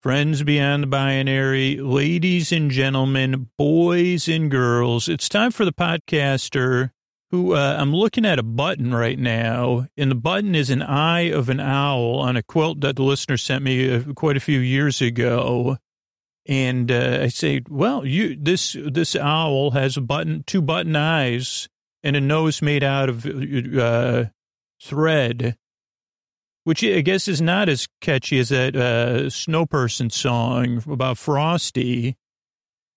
friends beyond the binary, ladies and gentlemen, boys and girls. It's time for the podcaster who uh, I'm looking at a button right now, and the button is an eye of an owl on a quilt that the listener sent me uh, quite a few years ago. And uh, I say, well, you this this owl has a button, two button eyes, and a nose made out of uh, thread which I guess is not as catchy as that uh, Snow Person song about Frosty,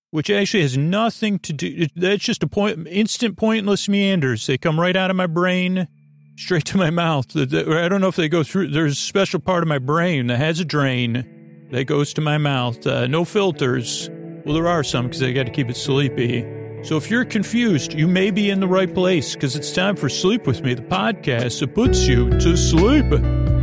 which actually has nothing to do. That's just a point, instant pointless meanders. They come right out of my brain, straight to my mouth. I don't know if they go through. There's a special part of my brain that has a drain that goes to my mouth. Uh, no filters. Well, there are some because I got to keep it sleepy. So if you're confused, you may be in the right place because it's time for Sleep With Me, the podcast that puts you to sleep.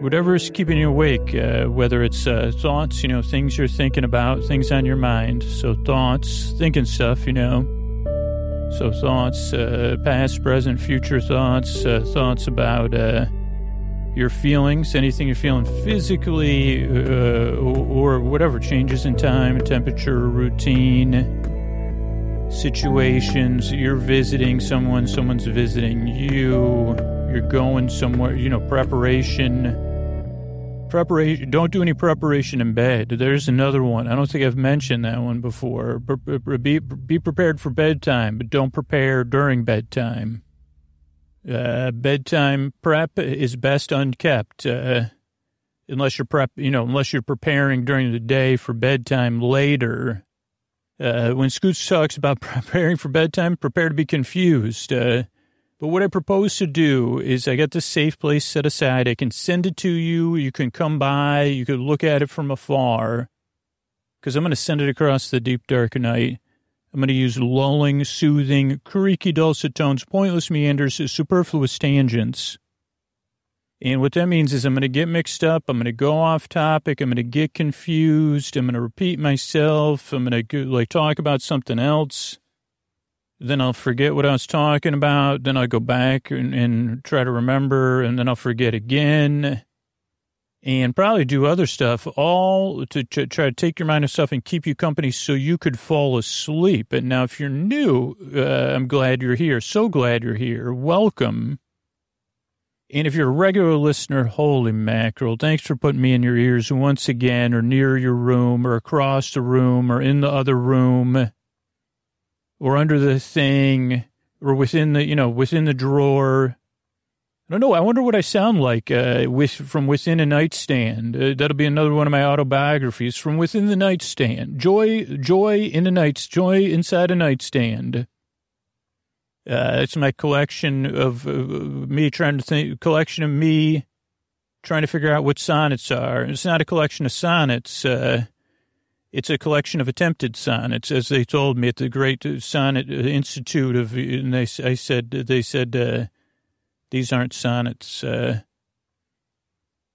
whatever is keeping you awake, uh, whether it's uh, thoughts, you know, things you're thinking about, things on your mind. So thoughts, thinking stuff, you know. So thoughts, uh, past, present, future thoughts, uh, thoughts about uh, your feelings, anything you're feeling physically uh, or, or whatever, changes in time, temperature, routine, situations. You're visiting someone, someone's visiting you. You're going somewhere, you know, preparation Preparation. Don't do any preparation in bed. There's another one. I don't think I've mentioned that one before. Be, be prepared for bedtime, but don't prepare during bedtime. Uh, bedtime prep is best unkept, uh, unless you're prep. You know, unless you're preparing during the day for bedtime later. Uh, when Scoots talks about preparing for bedtime, prepare to be confused. Uh, but what I propose to do is I got this safe place set aside. I can send it to you. You can come by. You can look at it from afar. Because I'm going to send it across the deep dark night. I'm going to use lulling, soothing, creaky dulcet tones, pointless meanders, superfluous tangents. And what that means is I'm going to get mixed up. I'm going to go off topic. I'm going to get confused. I'm going to repeat myself. I'm going to like talk about something else then I'll forget what I was talking about. Then I'll go back and, and try to remember, and then I'll forget again and probably do other stuff, all to, to, try to take your mind off stuff and keep you company so you could fall asleep. And now, if you're new, uh, I'm glad you're here. So glad you're here. Welcome. And if you're a regular listener, holy mackerel, thanks for putting me in your ears once again, or near your room, or across the room, or in the other room or under the thing or within the, you know, within the drawer. I don't know. I wonder what I sound like uh, with from within a nightstand. Uh, that'll be another one of my autobiographies. From within the nightstand, joy, joy in the nights, joy inside a nightstand. Uh, it's my collection of uh, me trying to think, collection of me trying to figure out what sonnets are. It's not a collection of sonnets. Uh, it's a collection of attempted sonnets, as they told me at the Great Sonnet Institute of. And they, I said, they said, uh, these aren't sonnets. Uh,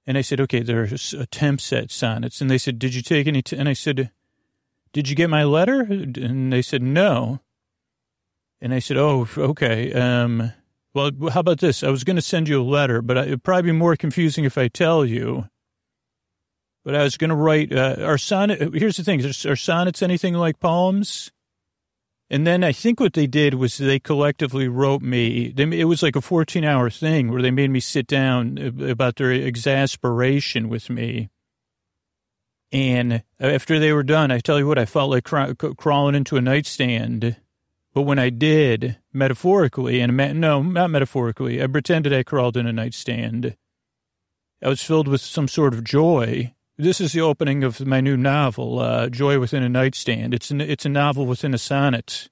and I said, okay, they're attempts at sonnets. And they said, did you take any? T-? And I said, did you get my letter? And they said, no. And I said, oh, okay. Um, well, how about this? I was going to send you a letter, but it'd probably be more confusing if I tell you. But I was going to write uh, our sonnet. Here's the thing: are sonnets anything like poems? And then I think what they did was they collectively wrote me. They, it was like a 14 hour thing where they made me sit down uh, about their exasperation with me. And after they were done, I tell you what, I felt like crawling into a nightstand. But when I did, metaphorically, and no, not metaphorically, I pretended I crawled in a nightstand. I was filled with some sort of joy this is the opening of my new novel, uh, Joy Within a Nightstand. It's, an, it's a novel within a sonnet.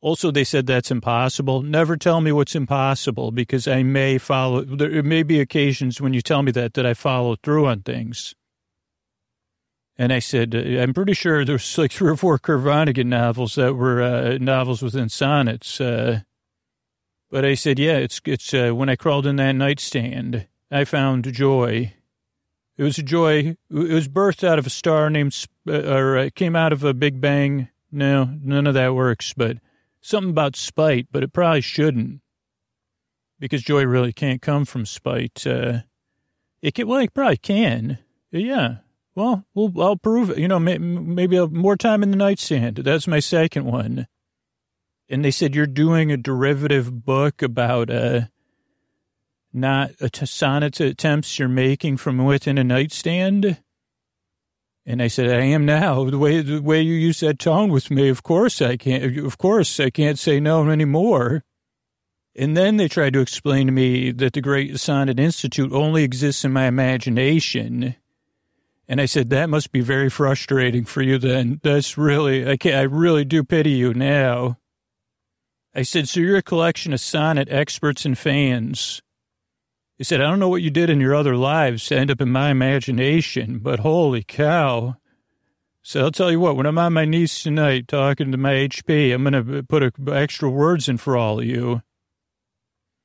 Also, they said that's impossible. Never tell me what's impossible because I may follow. There may be occasions when you tell me that that I follow through on things. And I said, uh, I'm pretty sure there's like three or four Kurt Vonnegut novels that were uh, novels within sonnets. Uh, but I said, yeah, it's it's uh, when I crawled in that nightstand, I found joy. It was a joy. It was birthed out of a star named, uh, or it came out of a Big Bang. No, none of that works. But something about spite, but it probably shouldn't, because joy really can't come from spite. Uh, it can, well, it probably can. Yeah, well, well, I'll prove it. You know, maybe more time in the nightstand. That's my second one. And they said you're doing a derivative book about uh, not a t- sonnet attempts you're making from within a nightstand. And I said, I am now. The way the way you use that tone with me, of course I can't. Of course I can't say no anymore. And then they tried to explain to me that the Great Sonnet Institute only exists in my imagination and I said, that must be very frustrating for you then. That's really, I can't, I really do pity you now. I said, so you're a collection of sonnet experts and fans. He said, I don't know what you did in your other lives to end up in my imagination, but holy cow. So I'll tell you what, when I'm on my knees tonight talking to my HP, I'm going to put a, extra words in for all of you.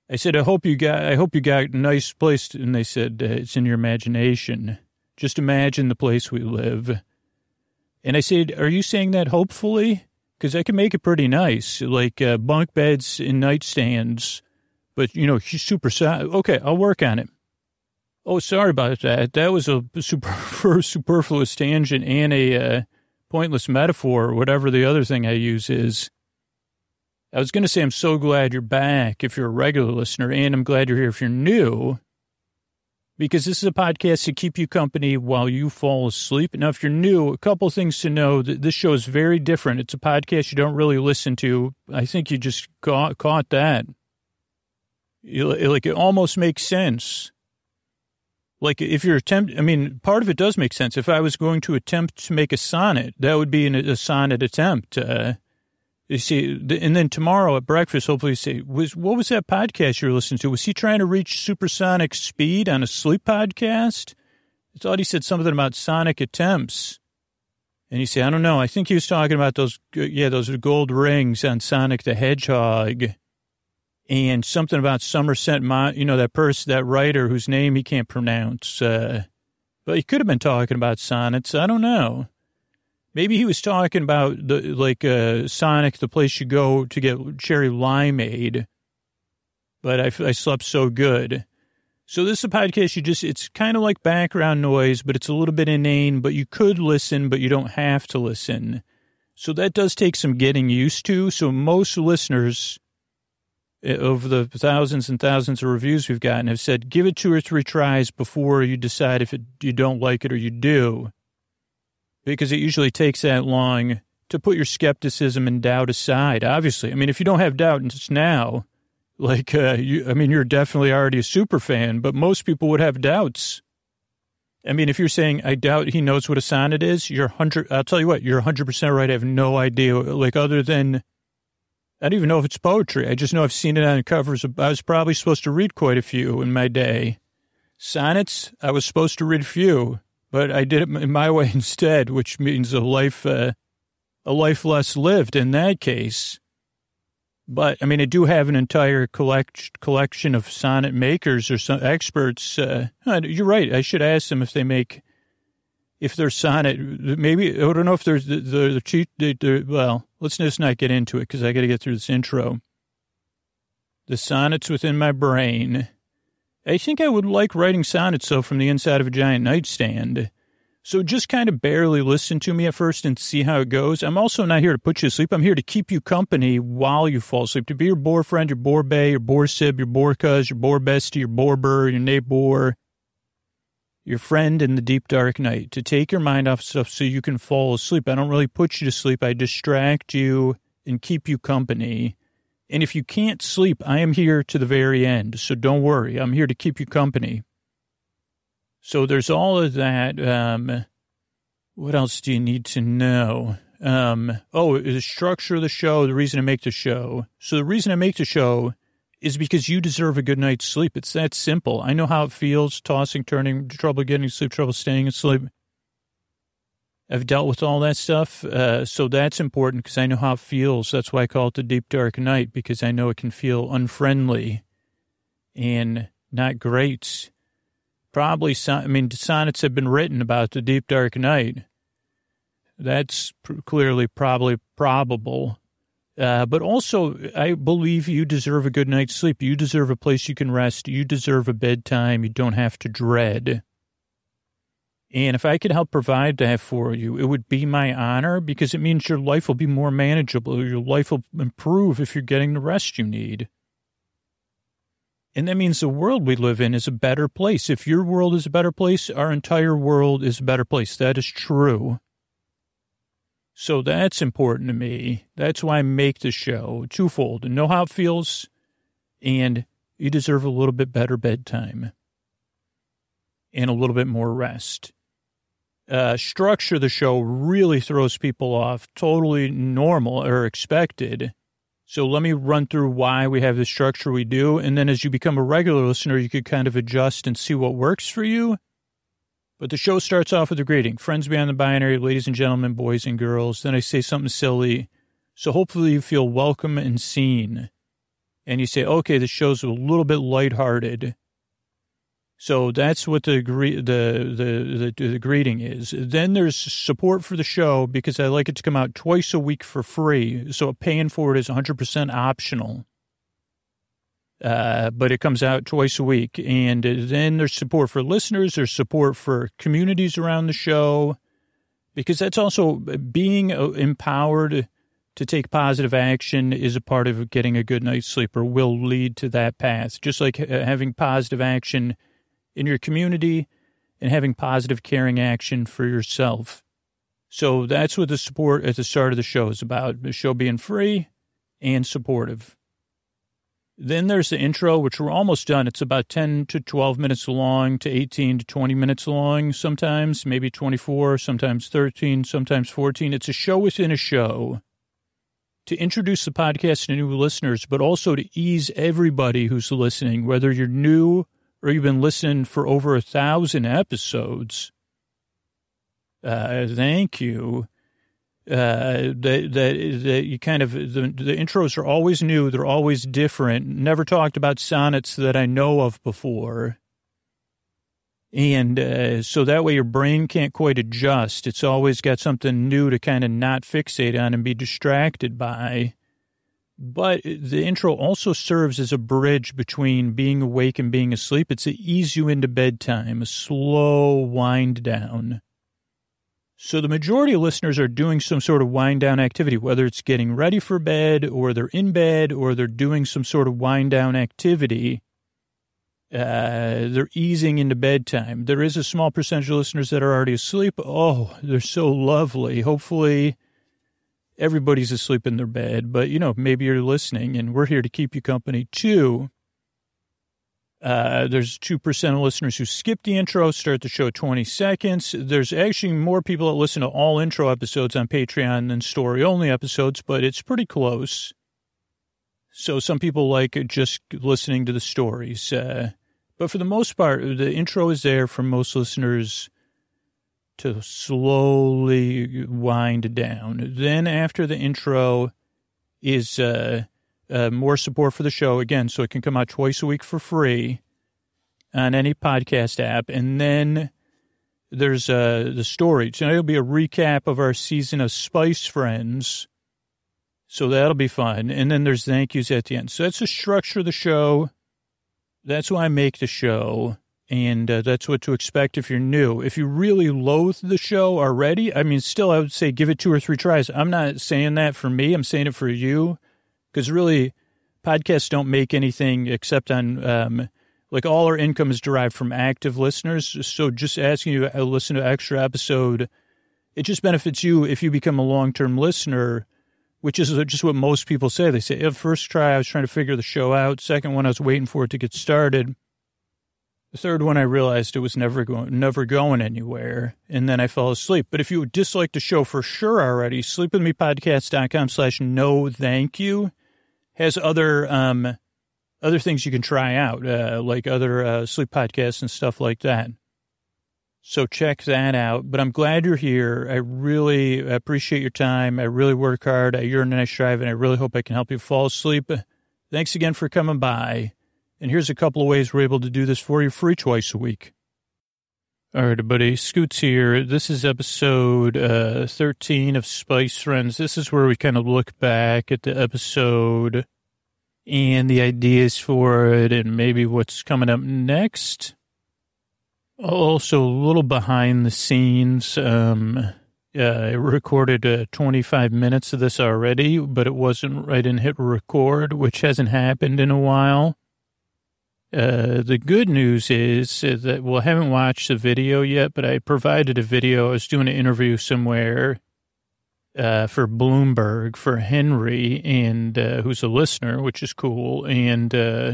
I said, I hope you got, I hope you got a nice place. And they said, uh, it's in your imagination. Just imagine the place we live. And I said, Are you saying that hopefully? Because I can make it pretty nice, like uh, bunk beds and nightstands, but, you know, she's super. sad. Okay, I'll work on it. Oh, sorry about that. That was a super, superfluous tangent and a uh, pointless metaphor, or whatever the other thing I use is. I was going to say, I'm so glad you're back if you're a regular listener, and I'm glad you're here if you're new because this is a podcast to keep you company while you fall asleep. Now, if you're new, a couple things to know. This show is very different. It's a podcast you don't really listen to. I think you just caught, caught that. Like, it almost makes sense. Like, if you're attempt, I mean, part of it does make sense. If I was going to attempt to make a sonnet, that would be an, a sonnet attempt. Uh, you see, and then tomorrow at breakfast, hopefully you say, was, what was that podcast you were listening to? Was he trying to reach supersonic speed on a sleep podcast? I thought he said something about sonic attempts. And you say, I don't know. I think he was talking about those, yeah, those gold rings on Sonic the Hedgehog. And something about Somerset, you know, that person, that writer whose name he can't pronounce. Uh, but he could have been talking about sonnets. I don't know. Maybe he was talking about the like uh, Sonic, the place you go to get cherry limeade. But I, I slept so good. So this is a podcast you just, it's kind of like background noise, but it's a little bit inane, but you could listen, but you don't have to listen. So that does take some getting used to. So most listeners over the thousands and thousands of reviews we've gotten have said, give it two or three tries before you decide if it, you don't like it or you do because it usually takes that long to put your skepticism and doubt aside. Obviously, I mean, if you don't have doubt it's now, like, uh, you, I mean, you're definitely already a super fan, but most people would have doubts. I mean, if you're saying, I doubt he knows what a sonnet is, you're 100, I'll tell you what, you're 100% right. I have no idea, like, other than, I don't even know if it's poetry. I just know I've seen it on covers. I was probably supposed to read quite a few in my day. Sonnets, I was supposed to read few but I did it in my way instead, which means a life, uh, a life less lived in that case. But I mean, I do have an entire collect, collection of sonnet makers or some experts. Uh, you're right. I should ask them if they make, if they're sonnet. Maybe I don't know if there's the the, the, the, the well. Let's just not get into it because I got to get through this intro. The sonnets within my brain I think I would like writing sonnets so from the inside of a giant nightstand. So just kind of barely listen to me at first and see how it goes. I'm also not here to put you to sleep. I'm here to keep you company while you fall asleep. To be your boyfriend, your boar bay, your boar sib, your boar cuz, your boar bestie, your boar burr, your neighbor, your friend in the deep dark night. To take your mind off stuff so you can fall asleep. I don't really put you to sleep. I distract you and keep you company. And if you can't sleep, I am here to the very end. So don't worry. I'm here to keep you company. So there's all of that. Um, what else do you need to know? Um, oh, the structure of the show, the reason I make the show. So the reason I make the show is because you deserve a good night's sleep. It's that simple. I know how it feels, tossing, turning, trouble getting sleep, trouble staying asleep. I've dealt with all that stuff. Uh, so that's important because I know how it feels. That's why I call it the deep, dark night because I know it can feel unfriendly and not great. Probably, I mean, sonnets have been written about the deep, dark night. That's pr- clearly probably probable. Uh, but also, I believe you deserve a good night's sleep. You deserve a place you can rest. You deserve a bedtime you don't have to dread. And if I could help provide that for you, it would be my honor because it means your life will be more manageable. Your life will improve if you're getting the rest you need. And that means the world we live in is a better place. If your world is a better place, our entire world is a better place. That is true. So that's important to me. That's why I make the show twofold know how it feels, and you deserve a little bit better bedtime and a little bit more rest. Uh, structure the show really throws people off, totally normal or expected. So let me run through why we have the structure we do. And then as you become a regular listener, you could kind of adjust and see what works for you but the show starts off with a greeting Friends beyond the binary, ladies and gentlemen, boys and girls. Then I say something silly. So hopefully you feel welcome and seen. And you say, okay, the show's a little bit lighthearted. So that's what the, the, the, the, the greeting is. Then there's support for the show because I like it to come out twice a week for free. So paying for it is 100% optional. Uh, but it comes out twice a week. And then there's support for listeners, there's support for communities around the show, because that's also being uh, empowered to take positive action is a part of getting a good night's sleep or will lead to that path. Just like uh, having positive action in your community and having positive caring action for yourself. So that's what the support at the start of the show is about. The show being free and supportive. Then there's the intro, which we're almost done. It's about 10 to 12 minutes long to 18 to 20 minutes long sometimes, maybe 24, sometimes 13, sometimes 14. It's a show within a show to introduce the podcast to new listeners, but also to ease everybody who's listening, whether you're new or you've been listening for over a thousand episodes. Uh, thank you uh, that, that, that you kind of, the, the intros are always new. They're always different. Never talked about sonnets that I know of before. And uh, so that way your brain can't quite adjust. It's always got something new to kind of not fixate on and be distracted by. But the intro also serves as a bridge between being awake and being asleep. It's to ease you into bedtime, a slow wind down. So the majority of listeners are doing some sort of wind down activity, whether it's getting ready for bed or they're in bed or they're doing some sort of wind down activity. Uh, they're easing into bedtime. There is a small percentage of listeners that are already asleep. Oh, they're so lovely. Hopefully everybody's asleep in their bed, but you know, maybe you're listening and we're here to keep you company too. Uh, there's 2% of listeners who skip the intro, start the show 20 seconds. There's actually more people that listen to all intro episodes on Patreon than story only episodes, but it's pretty close. So some people like just listening to the stories. Uh, but for the most part, the intro is there for most listeners to slowly wind down. Then after the intro is uh, uh, more support for the show again, so it can come out twice a week for free on any podcast app. And then there's uh, the story. It'll be a recap of our season of Spice Friends. So that'll be fun. And then there's thank yous at the end. So that's the structure of the show. That's why I make the show. And uh, that's what to expect if you're new. If you really loathe the show already, I mean, still, I would say give it two or three tries. I'm not saying that for me. I'm saying it for you because really podcasts don't make anything except on um, like all our income is derived from active listeners. So just asking you to listen to extra episode it just benefits you if you become a long-term listener which is just what most people say. They say first try i was trying to figure the show out. Second one i was waiting for it to get started. The third one i realized it was never going never going anywhere and then i fell asleep. But if you dislike the show for sure already sleepwithmepodcast.com slash no thank you has other um, other things you can try out, uh, like other uh, sleep podcasts and stuff like that. So check that out. But I'm glad you're here. I really appreciate your time. I really work hard. I yearn and I drive, and I really hope I can help you fall asleep. Thanks again for coming by. And here's a couple of ways we're able to do this for you free twice a week. All right, everybody. Scoots here. This is episode uh, 13 of Spice Friends. This is where we kind of look back at the episode and the ideas for it and maybe what's coming up next. Also, a little behind the scenes. Um, uh, I recorded uh, 25 minutes of this already, but it wasn't right and hit record, which hasn't happened in a while. Uh, the good news is, that, well, haven't watched the video yet, but I provided a video. I was doing an interview somewhere uh, for Bloomberg for Henry, and uh, who's a listener, which is cool. And uh,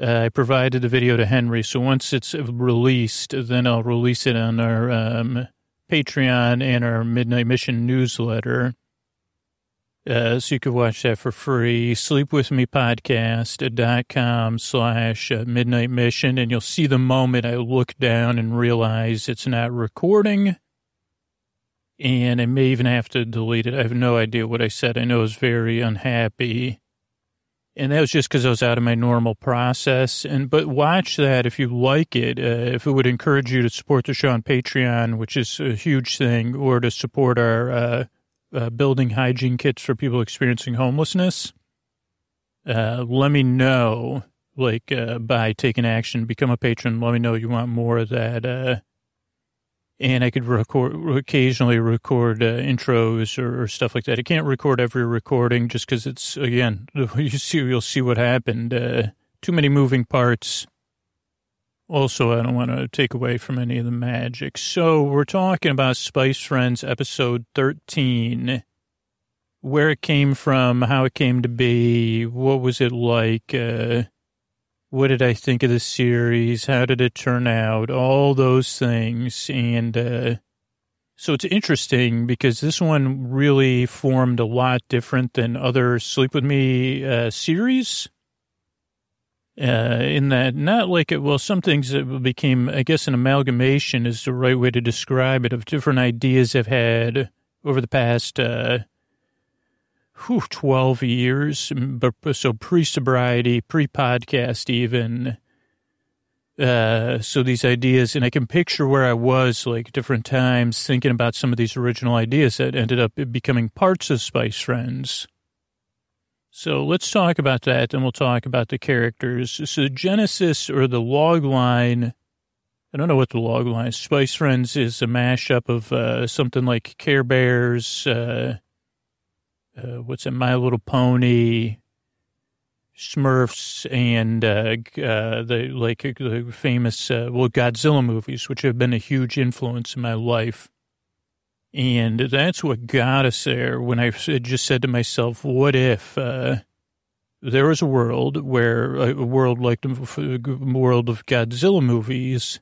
uh, I provided the video to Henry. So once it's released, then I'll release it on our um, Patreon and our Midnight Mission newsletter. Uh, so you can watch that for free. Sleepwithmepodcast.com slash uh, midnight mission. And you'll see the moment I look down and realize it's not recording. And I may even have to delete it. I have no idea what I said. I know I was very unhappy and that was just because I was out of my normal process. And but watch that if you like it. Uh, if it would encourage you to support the show on Patreon, which is a huge thing, or to support our uh, uh, building hygiene kits for people experiencing homelessness. Uh, let me know, like uh, by taking action, become a patron. Let me know you want more of that uh, and I could record occasionally record uh, intros or, or, stuff like that. I can't record every recording just because it's again you see you'll see what happened. Too many moving parts. Also, I don't want to take away from any of the magic. So we're talking about Spice Friends episode thirteen, where it came from, how it came to be, what was it like. Uh, what did I think of the series? How did it turn out? All those things. And uh, so it's interesting because this one really formed a lot different than other Sleep With Me uh, series. Uh, in that, not like it, well, some things that became, I guess, an amalgamation is the right way to describe it of different ideas I've had over the past uh, whew, 12 years, but so pre-sobriety, pre-podcast even. Uh, so these ideas, and I can picture where I was like different times thinking about some of these original ideas that ended up becoming parts of Spice Friends. So let's talk about that, and we'll talk about the characters. So Genesis or the log line, I don't know what the log line is. Spice Friends is a mashup of uh, something like Care Bears, uh, uh, what's it, My Little Pony, Smurfs, and uh, uh, the like the famous uh, well Godzilla movies, which have been a huge influence in my life. And that's what got us there. When I just said to myself, "What if uh, there was a world where a world like the world of Godzilla movies?"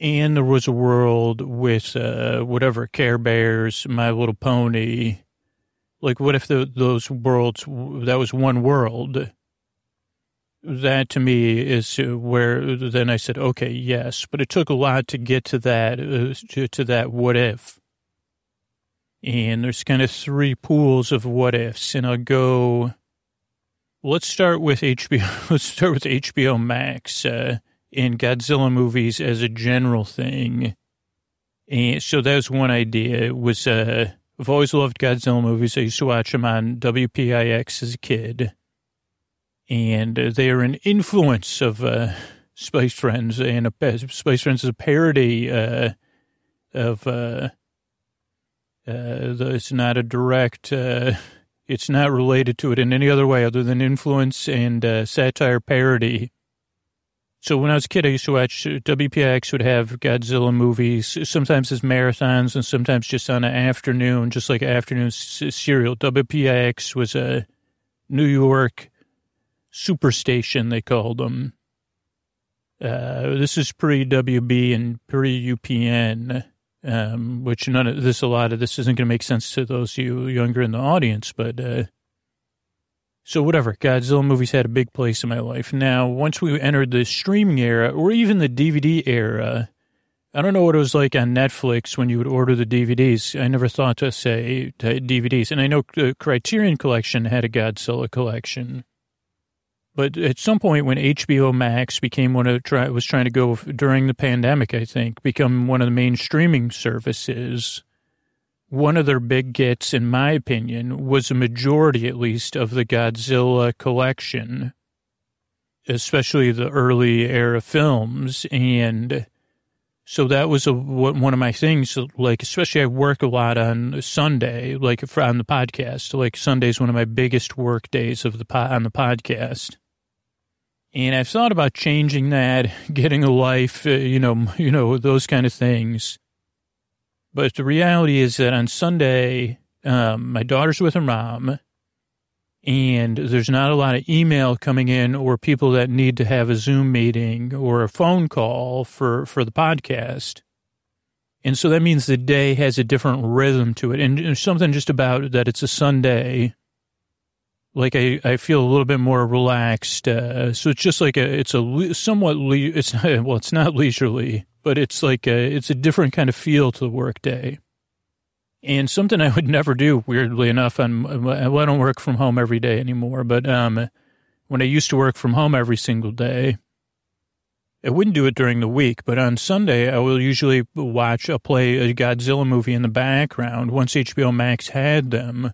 And there was a world with uh, whatever Care Bears, My Little Pony, like, what if the, those worlds, that was one world? That to me is where then I said, okay, yes, but it took a lot to get to that, uh, to, to that what if. And there's kind of three pools of what ifs, and I'll go. Let's start with HBO. Let's start with HBO Max uh, in Godzilla movies as a general thing. And so that was one idea. Was uh, I've always loved Godzilla movies. I used to watch them on WPIX as a kid. And uh, they are an influence of uh, Spice Friends. And a, Spice Friends is a parody uh, of, uh, uh, it's not a direct, uh, it's not related to it in any other way other than influence and satire parody so when I was a kid, I used to watch uh, WPIX would have Godzilla movies, sometimes as marathons and sometimes just on an afternoon, just like afternoon serial. WPIX was a New York superstation, they called them. Uh, this is pre WB and pre UPN, um, which none of this, a lot of this isn't going to make sense to those you younger in the audience, but uh, so whatever, Godzilla movies had a big place in my life. Now, once we entered the streaming era or even the DVD era, I don't know what it was like on Netflix when you would order the DVDs. I never thought to say DVDs. And I know the Criterion Collection had a Godzilla collection. But at some point when HBO Max became one of try, was trying to go during the pandemic, I think, become one of the main streaming services, one of their big gets, in my opinion, was a majority at least of the Godzilla collection, especially the early era films. And so that was a, one of my things, like, especially I work a lot on Sunday, like on the podcast, like Sunday's one of my biggest work days of the on the podcast. And I've thought about changing that, getting a life, uh, you know, you know, those kind of things. But the reality is that on Sunday, um, my daughter's with her mom, and there's not a lot of email coming in or people that need to have a Zoom meeting or a phone call for, for the podcast. And so that means the day has a different rhythm to it. And something just about that it's a Sunday like I, I feel a little bit more relaxed. Uh, so it's just like a, it's a somewhat, le- it's not, well, it's not leisurely, but it's like a, it's a different kind of feel to the workday. And something I would never do, weirdly enough, I don't work from home every day anymore, but, um, when I used to work from home every single day, I wouldn't do it during the week, but on Sunday, I will usually watch, a play a Godzilla movie in the background once HBO Max had them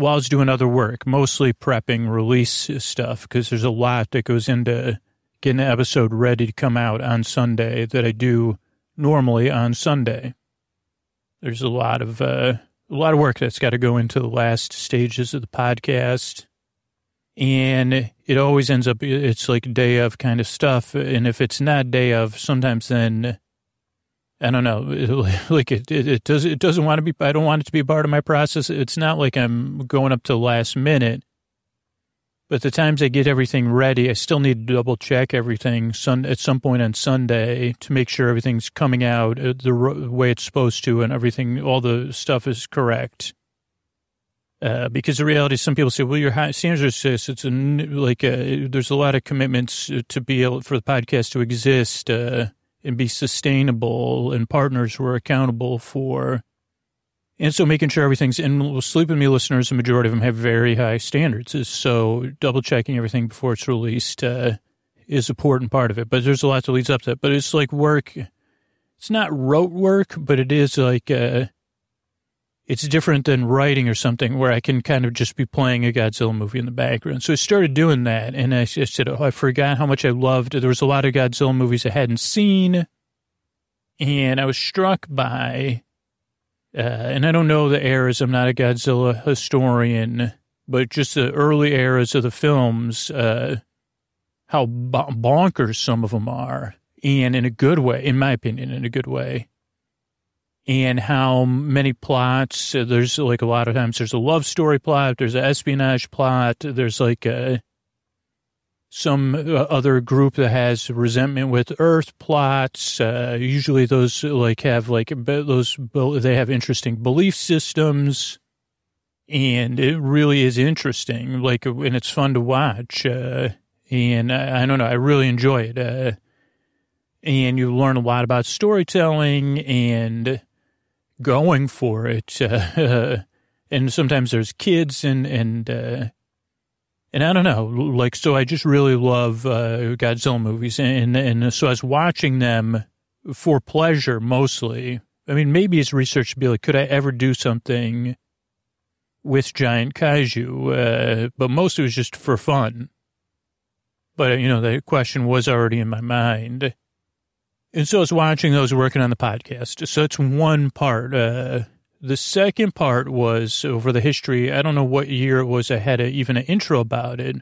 while I was doing other work, mostly prepping release stuff, because there's a lot that goes into getting an episode ready to come out on Sunday that I do normally on Sunday. There's a lot of uh, a lot of work that's got to go into the last stages of the podcast, and it always ends up it's like day of kind of stuff. And if it's not day of, sometimes then I don't know, like it, it, it does, it doesn't want to be, I don't want it to be part of my process. It's not like I'm going up to last minute, but the times I get everything ready, I still need to double check everything sun, at some point on Sunday to make sure everything's coming out uh, the way it's supposed to and everything, all the stuff is correct. Uh, because the reality is some people say, well, your standards are. It's a, like, a, uh, there's a lot of commitments to be able for the podcast to exist. Uh, and be sustainable and partners who are accountable for. And so making sure everything's in Sleep With Me listeners, the majority of them have very high standards. So double checking everything before it's released uh, is an important part of it. But there's a lot that leads up to it. But it's like work. It's not rote work, but it is like, uh, it's different than writing or something where I can kind of just be playing a Godzilla movie in the background. So I started doing that, and I just said, oh, I forgot how much I loved. There was a lot of Godzilla movies I hadn't seen, and I was struck by, uh, and I don't know the eras. I'm not a Godzilla historian, but just the early eras of the films, uh, how bonkers some of them are, and in a good way, in my opinion, in a good way and how many plots. Uh, there's like a lot of times there's a love story plot, there's an espionage plot, there's like a, some uh, other group that has resentment with Earth plots. Uh, usually those like have like those they have interesting belief systems, and it really is interesting. Like and it's fun to watch. Uh, and I, I, don't know, I really enjoy it. Uh, and you learn a lot about storytelling and going for it. Uh, and sometimes there's kids and, and, uh, and I don't know, like, so I just really love, uh, Godzilla movies. And, and so I was watching them for pleasure mostly. I mean, maybe it's research should be like, could I ever do something with giant kaiju? Uh, but mostly it was just for fun. But, you know, the question was already in my mind. And so I was watching those working on the podcast. So it's one part. Uh, the second part was over the history. I don't know what year it was. I had a, even an intro about it,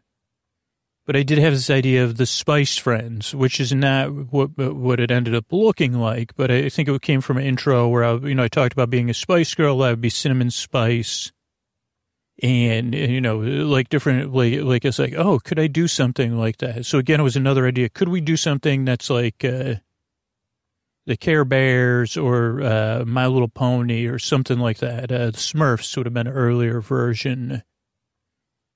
but I did have this idea of the Spice Friends, which is not what what it ended up looking like. But I think it came from an intro where I, you know, I talked about being a Spice Girl. I would be Cinnamon Spice, and you know, like different, like like it's like, oh, could I do something like that? So again, it was another idea. Could we do something that's like. Uh, the Care Bears or uh, My Little Pony or something like that. Uh, the Smurfs would have been an earlier version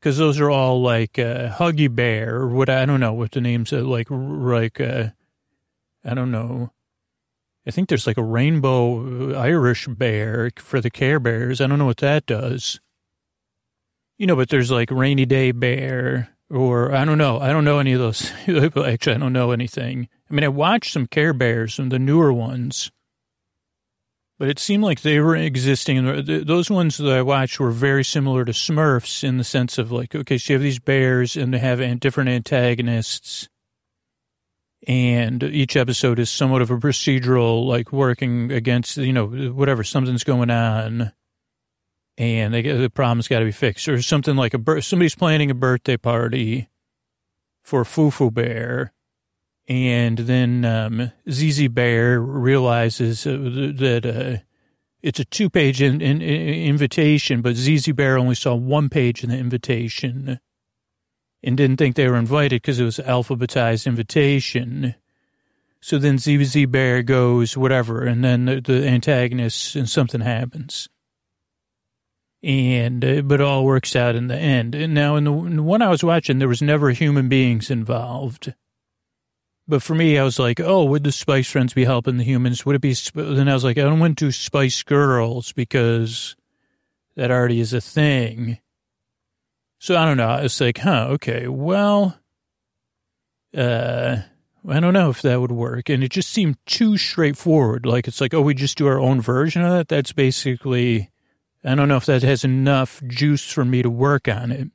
because those are all like uh, Huggy Bear or what I don't know what the names are like like uh, I don't know I think there's like a rainbow Irish bear for the Care Bears. I don't know what that does. You know, but there's like rainy day bear or I don't know. I don't know any of those. Actually, I don't know anything. I mean, I watched some Care Bears, some the newer ones, but it seemed like they were existing. Those ones that I watched were very similar to Smurfs in the sense of like, okay, so you have these bears and they have different antagonists and each episode is somewhat of a procedural, like working against, you know, whatever, something's going on and they, the problem's got to be fixed or something like a, somebody's planning a birthday party for Fufu Bear. And then, um, ZZ Bear realizes uh, that, uh, it's a two page in, in, in invitation, but ZZ Bear only saw one page in the invitation and didn't think they were invited because it was alphabetized invitation. So then ZZ Bear goes, whatever, and then the, the antagonist and something happens. And, uh, but all works out in the end. And now in the, in the one I was watching, there was never human beings involved. But for me, I was like, oh, would the Spice Friends be helping the humans? Would it be, then I was like, I don't want to Spice Girls because that already is a thing. So I don't know. It's like, huh, okay, well, uh, I don't know if that would work. And it just seemed too straightforward. Like, it's like, oh, we just do our own version of that. That's basically, I don't know if that has enough juice for me to work on it.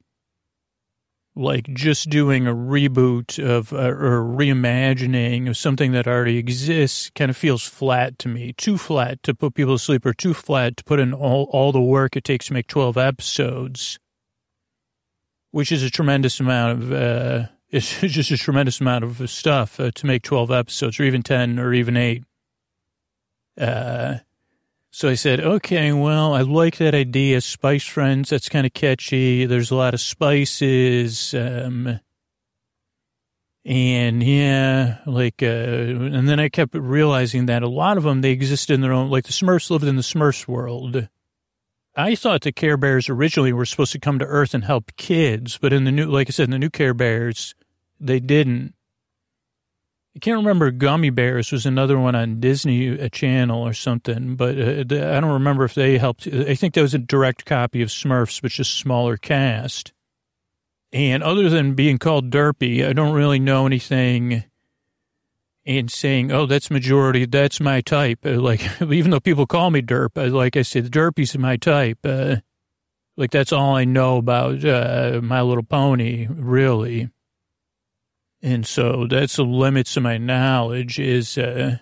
Like, just doing a reboot of, uh, or reimagining of something that already exists kind of feels flat to me. Too flat to put people to sleep, or too flat to put in all, all the work it takes to make 12 episodes which is a tremendous amount of, uh, it's just a tremendous amount of stuff uh, to make 12 episodes or even 10 or even 8. Uh, so I said, okay, well, I like that idea. Spice Friends, that's kind of catchy. There's a lot of spices. Um, and yeah, like, uh, and then I kept realizing that a lot of them, they exist in their own, like the Smurfs lived in the Smurfs world. I thought the Care Bears originally were supposed to come to Earth and help kids, but in the new, like I said, in the new Care Bears, they didn't. I can't remember. Gummi Bears was another one on Disney Channel or something, but uh, I don't remember if they helped. I think that was a direct copy of Smurfs, but just smaller cast. And other than being called Derpy, I don't really know anything and saying, "Oh, that's majority. That's my type." Uh, like, even though people call me Derp, uh, like I said, Derpy's my type. Uh, like that's all I know about uh, My Little Pony, really. And so that's the limits of my knowledge. Is uh,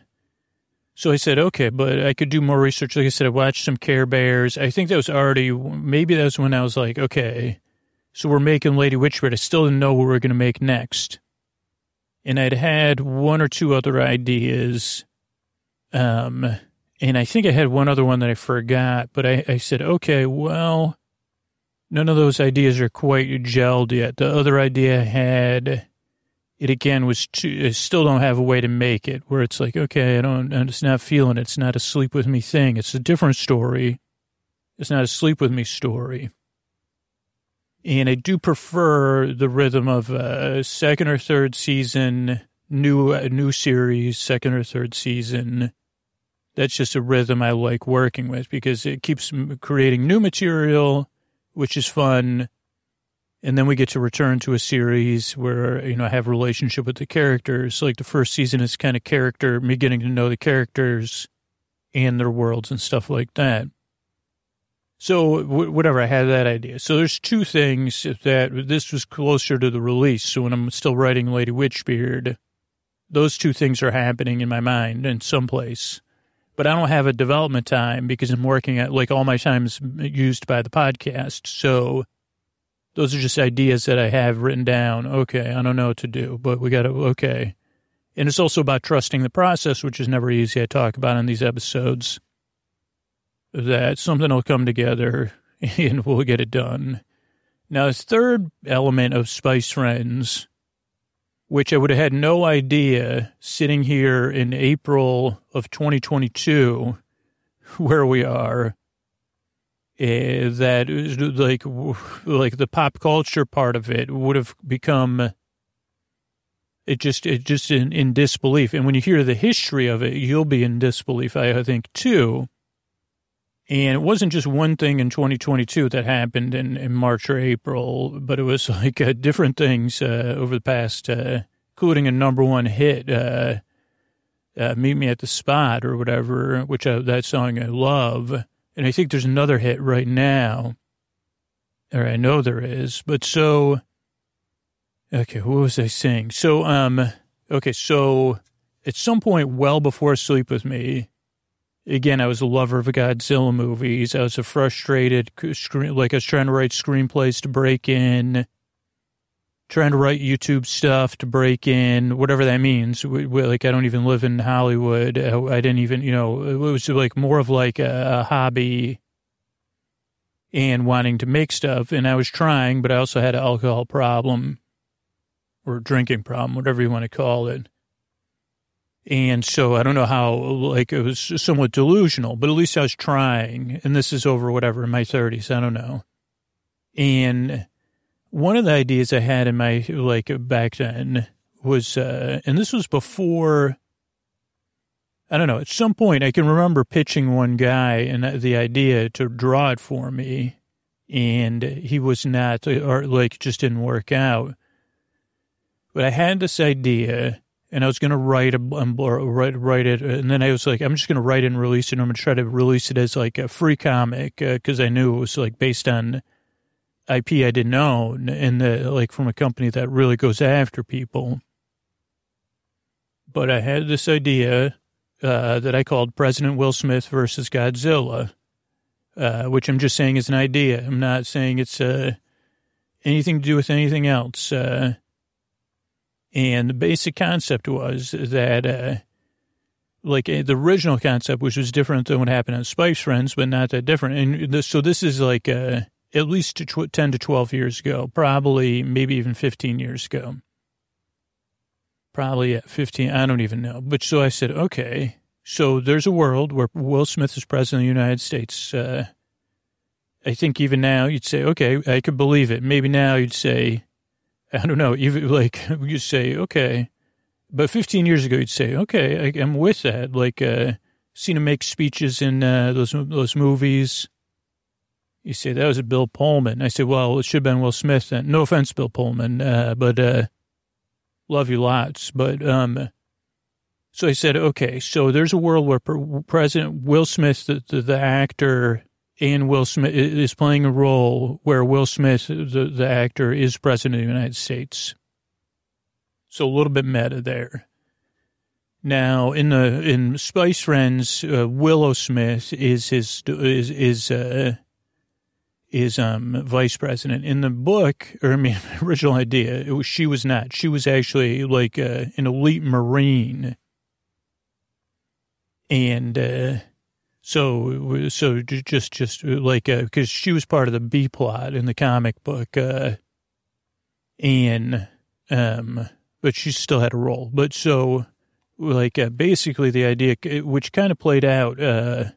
so I said, okay, but I could do more research. Like I said, I watched some Care Bears. I think that was already maybe that was when I was like, okay, so we're making Lady Witchbeard. I still didn't know what we were going to make next and I'd had one or two other ideas. Um, and I think I had one other one that I forgot, but I, I said, okay, well, none of those ideas are quite gelled yet. The other idea I had, it again was too, I still don't have a way to make it where it's like, okay, I don't, I'm not feeling it. It's not a sleep with me thing. It's a different story. It's not a sleep with me story. And I do prefer the rhythm of a second or third season, new a new series, second or third season. That's just a rhythm I like working with because it keeps creating new material, which is fun. And then we get to return to a series where, you know, I have a relationship with the characters. Like the first season is kind of character, me getting to know the characters and their worlds and stuff like that. So whatever, I had that idea. So there's two things that this was closer to the release. So when I'm still writing Lady Witchbeard, those two things are happening in my mind in some place. But I don't have a development time because I'm working at like all my time's used by the podcast. So those are just ideas that I have written down. Okay, I don't know what to do, but we got to okay. And it's also about trusting the process, which is never easy. I talk about in these episodes that something will come together and we'll get it done. Now, the third element of Spice Friends, which I would have had no idea sitting here in April of 2022, where we are, uh, that like like the pop culture part of it would have become it just, it just in, in disbelief. And when you hear the history of it, you'll be in disbelief, I, I think, too. And it wasn't just one thing in 2022 that happened in, in March or April, but it was like uh, different things uh, over the past, uh, including a number one hit, uh, uh, Meet Me at the Spot or whatever, which that song I love. And I think there's another hit right now, or I know there is. But so, okay, what was I saying? So, um, okay, so at some point well before Sleep With Me, again, I was a lover of Godzilla movies. I was a frustrated, like I was trying to write screenplays to break in, trying to write YouTube stuff to break in, whatever that means. Like I don't even live in Hollywood. Uh, I didn't even, you know, it was like more of like a, a hobby and wanting to make stuff. And I was trying, but I also had an alcohol problem or drinking problem, whatever you want to call it. And so I don't know how, like, it was somewhat delusional, but at least I was trying. And this is over whatever, in my 30s, I don't know. And one of the ideas I had in my, like, back then was, uh, and this was before, I don't know, at some point I can remember pitching one guy and the idea to draw it for me. And he was not, or like, just didn't work out. But I had this idea and I was going to write a write write it, and then I was like, I'm just going to write it and release it. And I'm going to try to release it as like a free comic because uh, I knew it was like based on IP I didn't own, and the, like from a company that really goes after people. But I had this idea uh, that I called President Will Smith versus Godzilla, uh, which I'm just saying is an idea. I'm not saying it's uh, anything to do with anything else. Uh, and the basic concept was that, uh, like uh, the original concept, which was different than what happened on Spice Friends, but not that different. And this, so this is like uh, at least 10 to 12 years ago, probably maybe even 15 years ago. Probably at 15, I don't even know. But so I said, okay, so there's a world where Will Smith is president of the United States. Uh, I think even now you'd say, okay, I could believe it. Maybe now you'd say, I don't know, even like you say, okay, but 15 years ago, you'd say, okay, I, am with that. Like, uh, seen him make speeches in uh, those those movies. You say that was a Bill Pullman. I say, well, it should have been Will Smith. Then. No offense, Bill Pullman, uh, but uh, love you lots. But um, so I said, okay, so there's a world where President Will Smith, the, the, the actor, and Will Smith is playing a role where Will Smith, the, the actor, is president of the United States. So a little bit meta there. Now, in the in Spice Friends, uh, Willow Smith is his is is uh, is um vice president. In the book, or I mean, original idea, it was she was not. She was actually like uh, an elite Marine, and uh, so, so just, just like, because uh, she was part of the B plot in the comic book, uh, and, um, but she still had a role. But so, like, uh, basically the idea, which kind of played out, uh,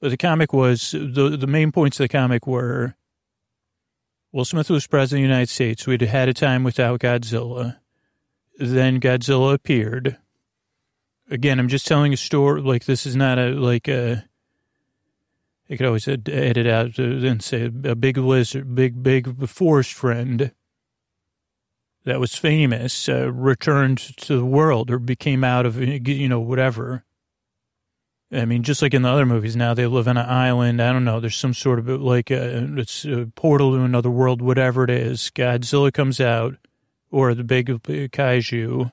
the comic was the the main points of the comic were Will Smith was president of the United States. We'd had a time without Godzilla. Then Godzilla appeared. Again, I'm just telling a story. Like this is not a like a. I could always edit out and say a big lizard, big, big forest friend that was famous uh, returned to the world or became out of, you know, whatever. I mean, just like in the other movies now, they live on an island. I don't know. There's some sort of like a, it's a portal to another world, whatever it is. Godzilla comes out or the big, big kaiju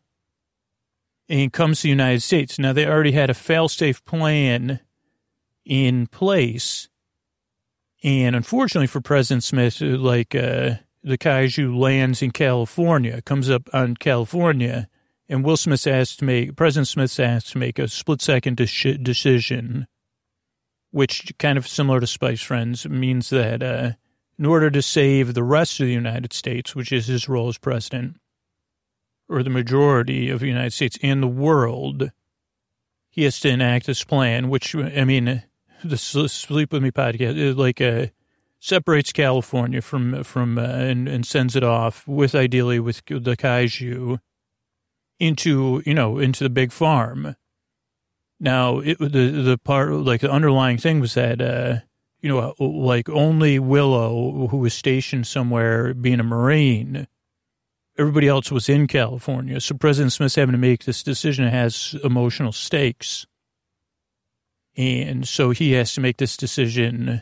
and comes to the United States. Now, they already had a fail-safe plan in place. And unfortunately for President Smith, uh, like uh, the kaiju lands in California, comes up on California, and Will Smith asked to make President Smith asked to make a split second de- decision, which kind of similar to Spice Friends means that uh, in order to save the rest of the United States, which is his role as president, or the majority of the United States and the world, he has to enact this plan, which I mean the Sleep With Me podcast, like uh, separates California from from uh, and, and sends it off with ideally with the kaiju, into, you know, into the big farm. Now, it, the, the part, like the underlying thing was that, uh, you know, like only Willow, who was stationed somewhere being a Marine, everybody else was in California. So President Smith's having to make this decision has emotional stakes. And so he has to make this decision,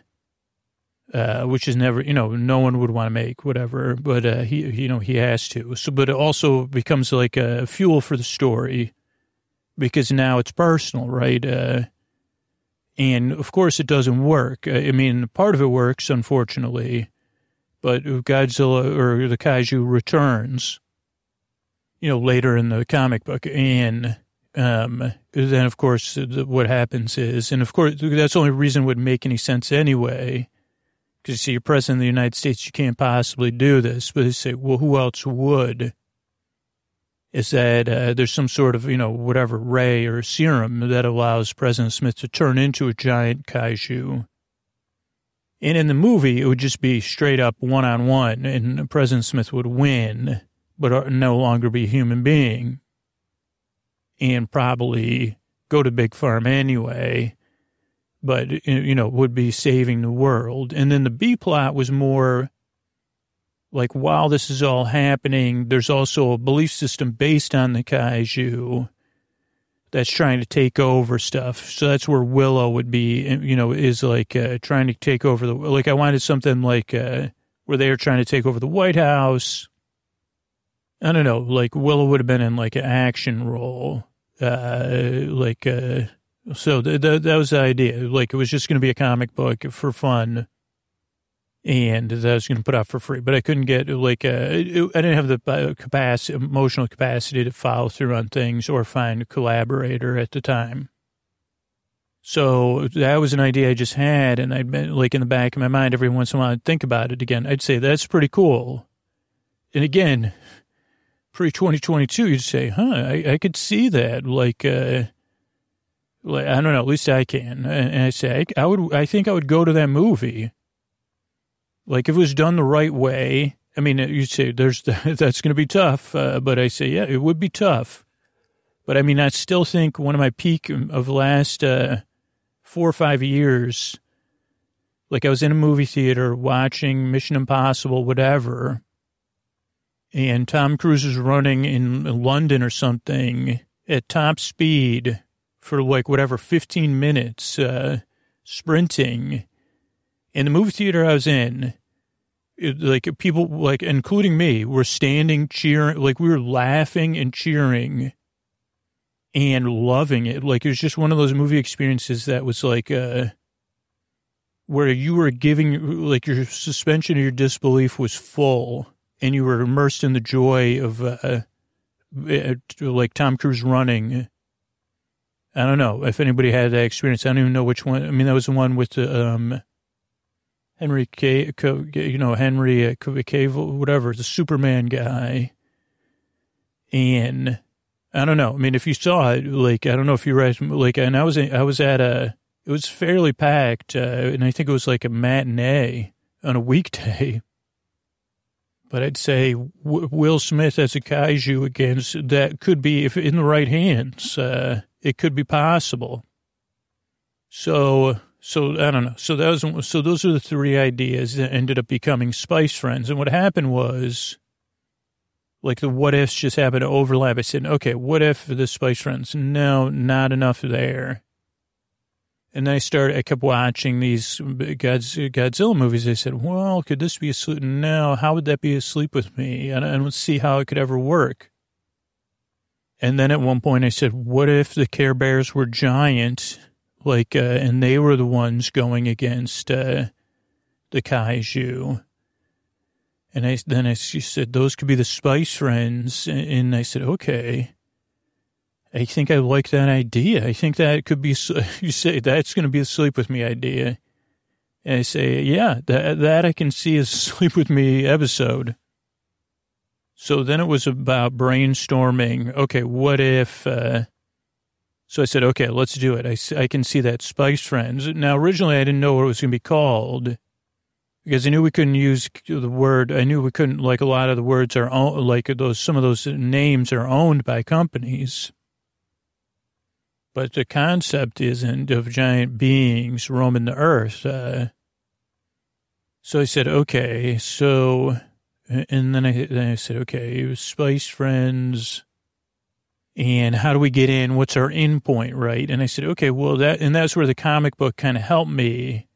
uh, which is never, you know, no one would want to make, whatever. But uh, he, you know, he has to. So, but it also becomes like a fuel for the story because now it's personal, right? Uh, and of course, it doesn't work. I mean, part of it works, unfortunately, but Godzilla or the kaiju returns, you know, later in the comic book. And um, then, of course, what happens is, and of course, that's the only reason would make any sense anyway. Because you see, you're president of the United States, you can't possibly do this. But they say, well, who else would? Is that uh, there's some sort of, you know, whatever ray or serum that allows President Smith to turn into a giant kaiju. And in the movie, it would just be straight up one on one, and President Smith would win, but no longer be a human being and probably go to Big Farm anyway, but, you know, would be saving the world. And then the B plot was more like, while this is all happening, there's also a belief system based on the kaiju that's trying to take over stuff. So that's where Willow would be, you know, is like uh, trying to take over the, like, I wanted something like uh, where they were trying to take over the White House. I don't know, like Willow would have been in like an action role uh, like, uh, so th- th- that was the idea. Like, it was just going to be a comic book for fun. And that I was going to put out for free, but I couldn't get like, uh, I didn't have the uh, capacity, emotional capacity to follow through on things or find a collaborator at the time. So that was an idea I just had. And I'd been like in the back of my mind every once in a while, I'd think about it again. I'd say, that's pretty cool. And again, pre 2022, you'd say, huh, I, I could see that. Like, uh, I don't know, at least I can. And I say, I, would, I think I would go to that movie. Like, if it was done the right way, I mean, you'd say there's, that's going to be tough. Uh, but I say, yeah, it would be tough. But I mean, I still think one of my peak of last, uh, four or five years, like I was in a movie theater watching Mission Impossible, whatever and Tom Cruise is running in London or something at top speed for like whatever 15 minutes uh, sprinting in the movie theater I was in it, like people like including me were standing cheering like we were laughing and cheering and loving it like it was just one of those movie experiences that was like uh where you were giving like your suspension of your disbelief was full and you were immersed in the joy of uh, uh, like Tom Cruise running. I don't know if anybody had that experience. I don't even know which one. I mean, that was the one with the, um, Henry K, you know, Henry uh, Cavill, whatever, the Superman guy. And I don't know. I mean, if you saw it, like, I don't know if you read, like, and I was, I was at a, it was fairly packed, uh, and I think it was like a matinee on a weekday. But I'd say Will Smith as a kaiju against that could be, if in the right hands, uh, it could be possible. So, so I don't know. So that was, so those are the three ideas that ended up becoming Spice Friends. And what happened was, like the what ifs just happened to overlap. I said, okay, what if the Spice Friends? No, not enough there. And then I started, I kept watching these Godzilla movies. I said, well, could this be a sleep? No, how would that be asleep with me? And I don't see how it could ever work. And then at one point I said, what if the Care Bears were giant, like, uh, and they were the ones going against, uh, the kaiju? And I, then I, she said, those could be the Spice Friends. And I said, okay. I think I like that idea. I think that could be, you say that's going to be a sleep with me idea. And I say, yeah, that, that I can see as a sleep with me episode. So then it was about brainstorming. Okay, what if, uh, so I said, okay, let's do it. I, I can see that Spice Friends. Now, originally I didn't know what it was going to be called. because I knew we couldn't use the word. I knew we couldn't like a lot of the words are own, like those. Some of those names are owned by companies, but the concept isn't of giant beings roaming the earth. Uh, so I said, okay. So, and then I then I said, okay, Spice Friends. And how do we get in? What's our in point, right? And I said, okay, well, that, and that's where the comic book kind of helped me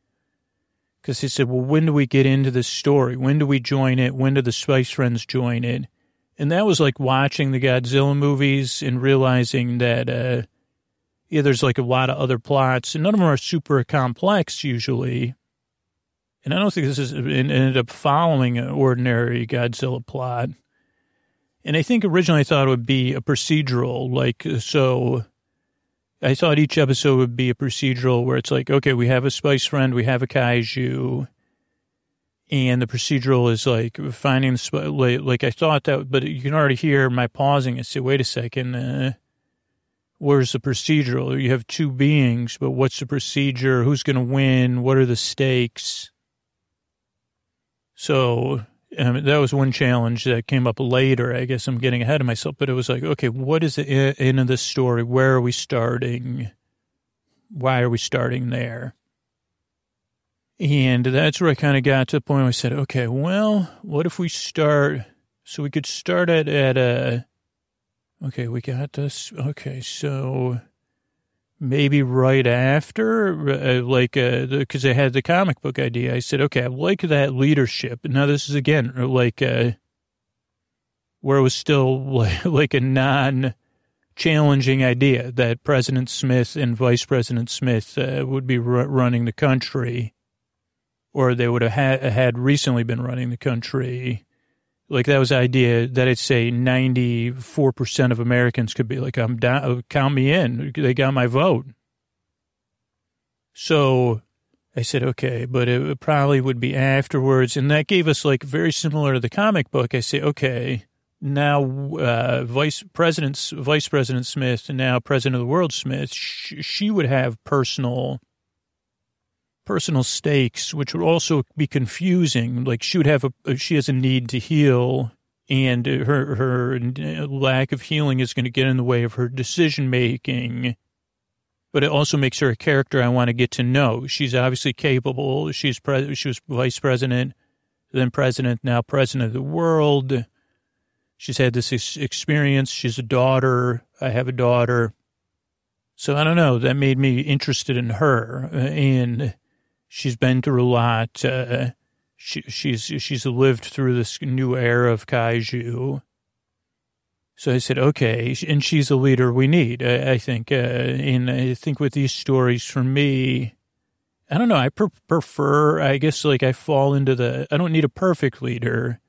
because he said, well, when do we get into this story? When do we join it? When do the Spice Friends join it? And that was like watching the Godzilla movies and realizing that, uh, yeah, there's like a lot of other plots, and none of them are super complex usually. And I don't think this is ended up following an ordinary Godzilla plot. And I think originally I thought it would be a procedural, like so I thought each episode would be a procedural where it's like, okay, we have a spice friend, we have a kaiju, and the procedural is like finding the like, like I thought that, but you can already hear my pausing and say, wait a second, uh, where's the procedural? You have two beings, but what's the procedure? Who's going to win? What are the stakes? So um, that was one challenge that came up later. I guess I'm getting ahead of myself, but it was like, okay, what is the end of this story? Where are we starting? Why are we starting there? And that's where I kind of got to the point where I said, okay, well, what if we start? So we could start at, at a, okay, we got this. Okay, so maybe right after, uh, like, because uh, I had the comic book idea. I said, okay, I like that leadership. Now, this is again like uh, where it was still like, like a non challenging idea that President Smith and Vice President Smith uh, would be r- running the country, or they would have ha- had recently been running the country like that was the idea that I'd say 94% of Americans could be like, I'm down, count me in. They got my vote. So I said, okay, but it probably would be afterwards. And that gave us like very similar to the comic book. I say, okay, now uh, Vice President, Vice President Smith and now President of the World Smith, sh- she would have personal personal stakes, which would also be confusing. Like she would have a, uh, she has a need to heal and uh, her, her uh, lack of healing is going to get in the way of her decision making. But it also makes her a character I want to get to know. She's obviously capable. She's pre- she was vice president, then president, now president of the world. She's had this experience. She's a daughter. I have a daughter. So I don't know. That made me interested in her. And she's been through a lot. Uh, she, she's she's lived through this new era of kaiju. So I said, okay, and she's a leader we need. I, I think, uh, and I think with these stories, for me, I don't know. I pre- prefer, I guess, like I fall into the. I don't need a perfect leader.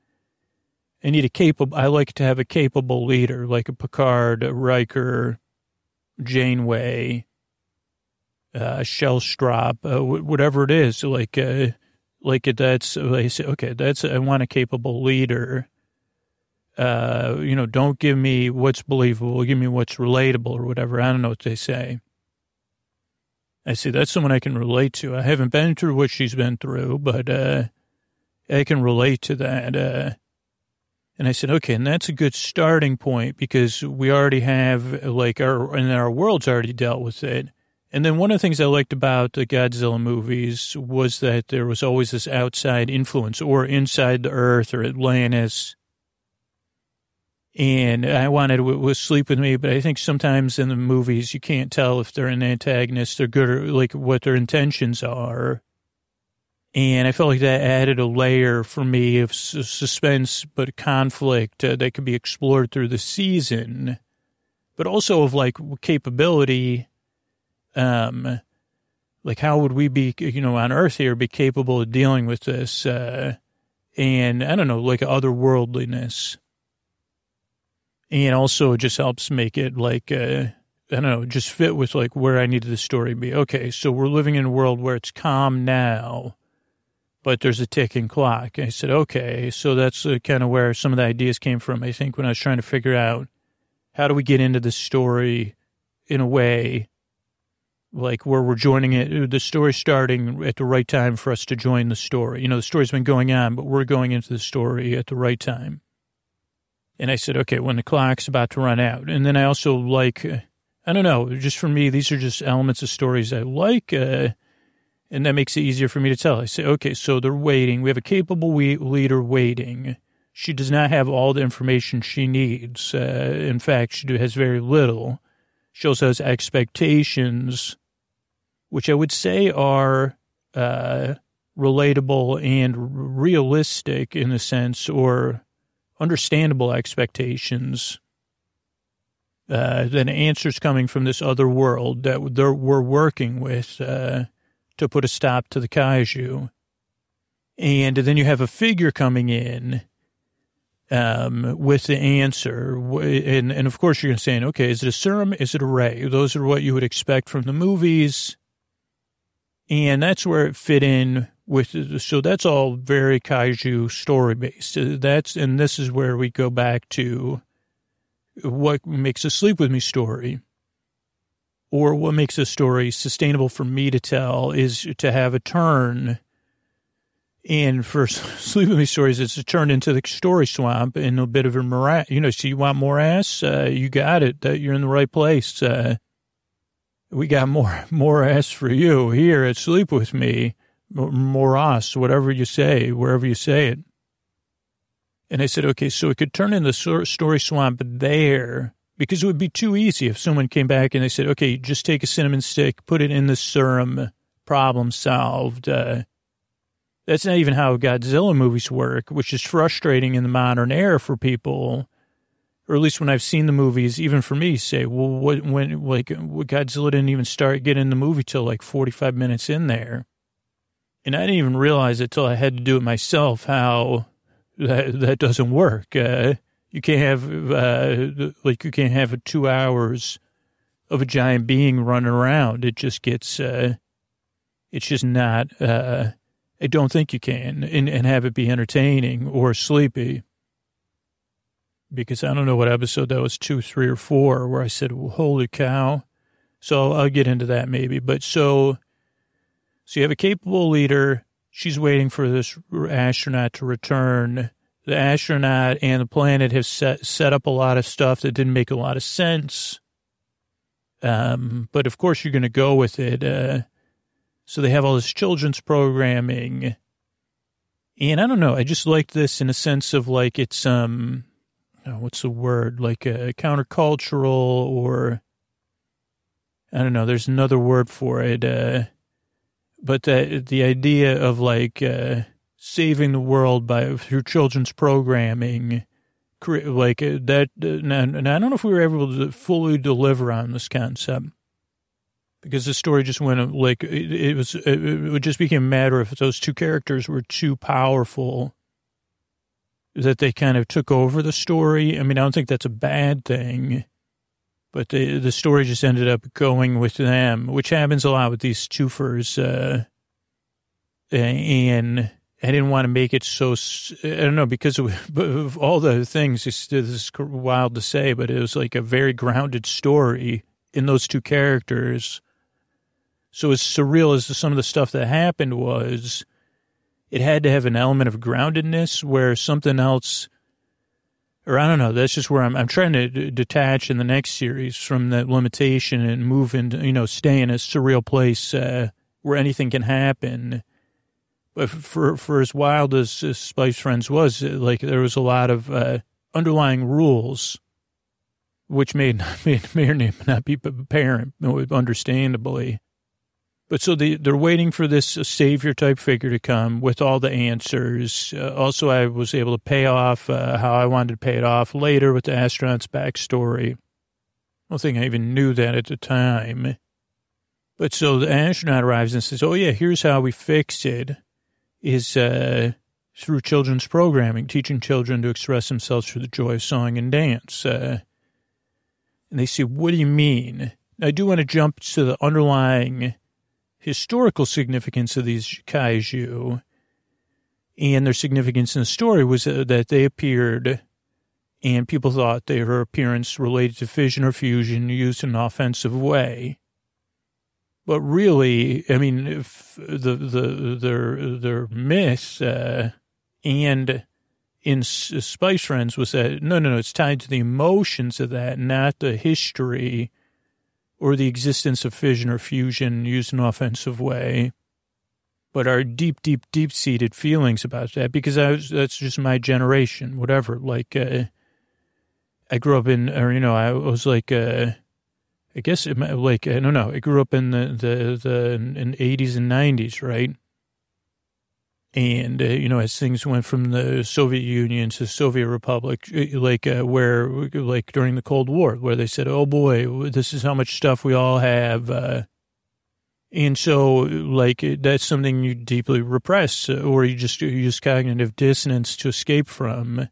I need a capable. I like to have a capable leader, like a Picard, a Riker, Janeway uh, Shellstrop, uh, whatever it is, like, uh, like that's, they say, okay, that's, I want a capable leader. Uh, you know, don't give me what's believable, give me what's relatable or whatever. I don't know what they say. I see that's someone I can relate to. I haven't been through what she's been through, but, uh, I can relate to that. Uh, and I said, okay, and that's a good starting point because we already have like our, and our world's already dealt with it. And then one of the things I liked about the Godzilla movies was that there was always this outside influence or inside the earth or Atlantis. And I wanted to sleep with me, but I think sometimes in the movies you can't tell if they're an antagonist, they're good or like what their intentions are. And I felt like that added a layer for me of suspense, but conflict uh, that could be explored through the season, but also of like capability um, like how would we be, you know, on Earth here, be capable of dealing with this? Uh, and I don't know, like otherworldliness. And also it just helps make it like, uh, I don't know, just fit with like where I needed the story to be. Okay, so we're living in a world where it's calm now, but there's a ticking clock. I said, okay, so that's uh, kind of where some of the ideas came from. I think when I was trying to figure out how do we get into the story in a way like where we're joining it, the story starting at the right time for us to join the story. You know, the story's been going on, but we're going into the story at the right time. And I said, okay, when the clock's about to run out. And then I also like, I don't know, just for me, these are just elements of stories I like. Uh, and that makes it easier for me to tell. I say, okay, so they're waiting. We have a capable leader waiting. She does not have all the information she needs. Uh, in fact, she has very little. She also has expectations, which I would say are uh, relatable and realistic in a sense, or understandable expectations. Uh, then answers coming from this other world that we're working with uh, to put a stop to the kaiju. And then you have a figure coming in um, with the answer. And, and of course, you're saying, okay, is it a serum? Is it a ray? Those are what you would expect from the movies. And that's where it fit in with, so that's all very kaiju story based. That's, and this is where we go back to what makes a sleep with me story or what makes a story sustainable for me to tell is to have a turn and for Sleep With Me stories, it's a turn into the story swamp and a bit of a morass. You know, so you want more ass? Uh, you got it. That you're in the right place. Uh, we got more more ass for you here at Sleep With Me. Morass, whatever you say, wherever you say it. And I said, okay, so it could turn into story swamp there because it would be too easy if someone came back and they said, okay, just take a cinnamon stick, put it in the serum, problem solved. Uh, that's not even how Godzilla movies work, which is frustrating in the modern era for people, or at least when I've seen the movies, even for me, say, well, what, when, like, Godzilla didn't even start getting the movie till like 45 minutes in there. And I didn't even realize it till I had to do it myself how that, that doesn't work. Uh, you can't have, uh, like, you can't have two hours of a giant being running around. It just gets, uh, it's just not, uh, I don't think you can and, and have it be entertaining or sleepy. Because I don't know what episode that was, two, three, or four, where I said, well, holy cow. So I'll get into that maybe. But so, so you have a capable leader. She's waiting for this astronaut to return. The astronaut and the planet have set, set up a lot of stuff that didn't make a lot of sense. Um, but of course you're going to go with it. Uh, so they have all this children's programming. And I don't know, I just like this in a sense of like it's, um, oh, what's the word? Like a countercultural or, I don't know, there's another word for it. Uh, but the, the idea of like, uh, saving the world by through children's programming, like uh, that. Uh, and I don't know if we were able to fully deliver on this concept because the story just went like it, it was. It, it just became a matter if those two characters were too powerful that they kind of took over the story. I mean, I don't think that's a bad thing, but the the story just ended up going with them, which happens a lot with these twofers. Uh, and I didn't want to make it so. I don't know because of, all the things. It's, this is wild to say, but it was like a very grounded story in those two characters so as surreal as some of the stuff that happened was, it had to have an element of groundedness where something else, or I don't know, that's just where I'm, I'm trying to d- detach in the next series from that limitation and move into, you know, stay in a surreal place uh, where anything can happen. But for, for as wild as, as Spice Friends was, like there was a lot of uh, underlying rules which may, may, may or may not be apparent, understandably. But so they, they're waiting for this savior type figure to come with all the answers. Uh, also, I was able to pay off uh, how I wanted to pay it off later with the astronaut's backstory. I don't think I even knew that at the time. But so the astronaut arrives and says, Oh, yeah, here's how we fix it is uh, through children's programming, teaching children to express themselves through the joy of song and dance. Uh, and they say, What do you mean? I do want to jump to the underlying historical significance of these kaiju and their significance in the story was uh, that they appeared and people thought their appearance related to fission or fusion used in an offensive way. But really, I mean, if the the their their myth uh, and in Spice Friends was that no, no, no, it's tied to the emotions of that, not the history or the existence of fission or fusion used in an offensive way, but our deep, deep, deep seated feelings about that because was, that's just my generation, whatever. Like, uh, I grew up in, or, you know, I was like, uh, I guess, it, like, I don't know, I grew up in the, the, the, in 80s and 90s, right? And, uh, you know, as things went from the Soviet Union to Soviet Republic, uh, like uh, where, like during the Cold War, where they said, oh boy, this is how much stuff we all have. Uh, and so, like, that's something you deeply repress uh, or you just you use cognitive dissonance to escape from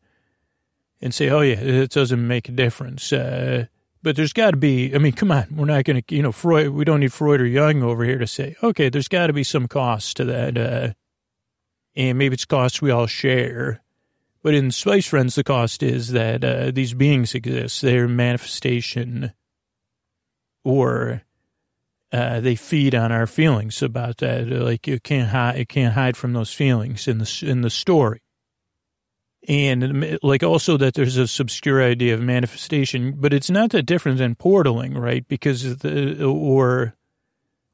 and say, oh yeah, it doesn't make a difference. Uh, but there's got to be, I mean, come on, we're not going to, you know, Freud, we don't need Freud or Jung over here to say, okay, there's got to be some cost to that and maybe it's costs we all share. But in Spice Friends, the cost is that uh, these beings exist. They're manifestation, or uh, they feed on our feelings about that. Like you can't hide, you can't hide from those feelings in the in the story. And like also that there's a obscure idea of manifestation, but it's not that different than portaling, right? Because the or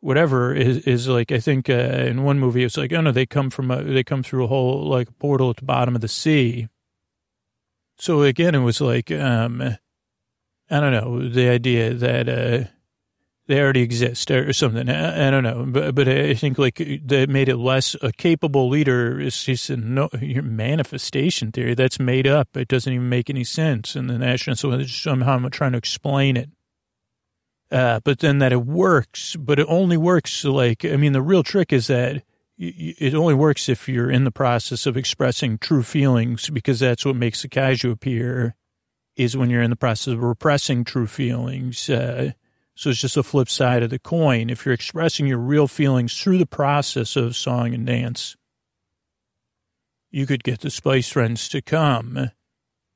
whatever is, is like I think uh, in one movie it's like oh no they come from a, they come through a whole like portal at the bottom of the sea. So again, it was like um, I don't know the idea that uh, they already exist or something. I, I, don't know, but but I think like that made it less a capable leader. Is just a no your manifestation theory that's made up. It doesn't even make any sense. And the national so somehow I'm trying to explain it. Uh, but then that it works, but it only works like, I mean, the real trick is that it only works if you're in the process of expressing true feelings because that's what makes the kaiju appear is when you're in the process of repressing true feelings. Uh, so it's just a flip side of the coin. If you're expressing your real feelings through the process of song and dance, you could get the Spice Friends to come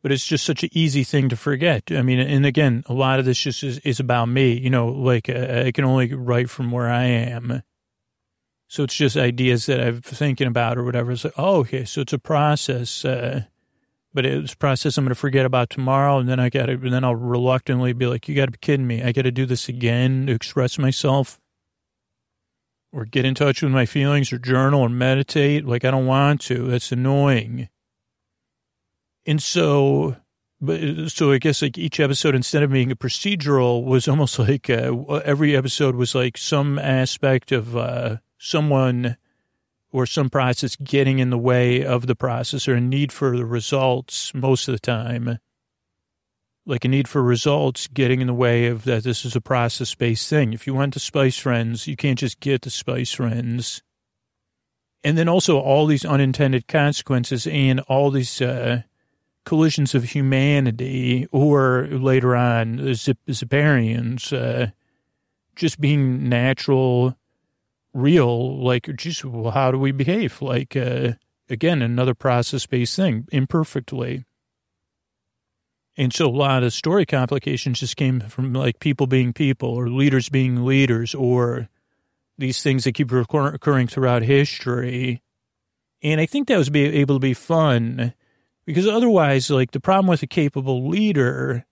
but it's just such an easy thing to forget. I mean, and again, a lot of this just is, is about me, you know, like uh, I can only write from where I am. So it's just ideas that I'm thinking about or whatever. It's like, oh, okay, so it's a process, uh, but it's a process I'm going to forget about tomorrow. And then I got to, and then I'll reluctantly be like, you got to be kidding me. I got to do this again to express myself or get in touch with my feelings or journal or meditate. Like, I don't want to. That's annoying. And so, so I guess like each episode, instead of being a procedural, was almost like uh, every episode was like some aspect of uh, someone or some process getting in the way of the process or a need for the results most of the time. Like a need for results getting in the way of that this is a process based thing. If you want the Spice Friends, you can't just get the Spice Friends. And then also all these unintended consequences and all these, uh, collisions of humanity, or later on, the uh, just being natural, real, like just how do we behave? Like, uh, again, another process based thing, imperfectly. And so a lot of story complications just came from like people being people or leaders being leaders or these things that keep recurring throughout history. And I think that was able to be fun because otherwise, like the problem with a capable leader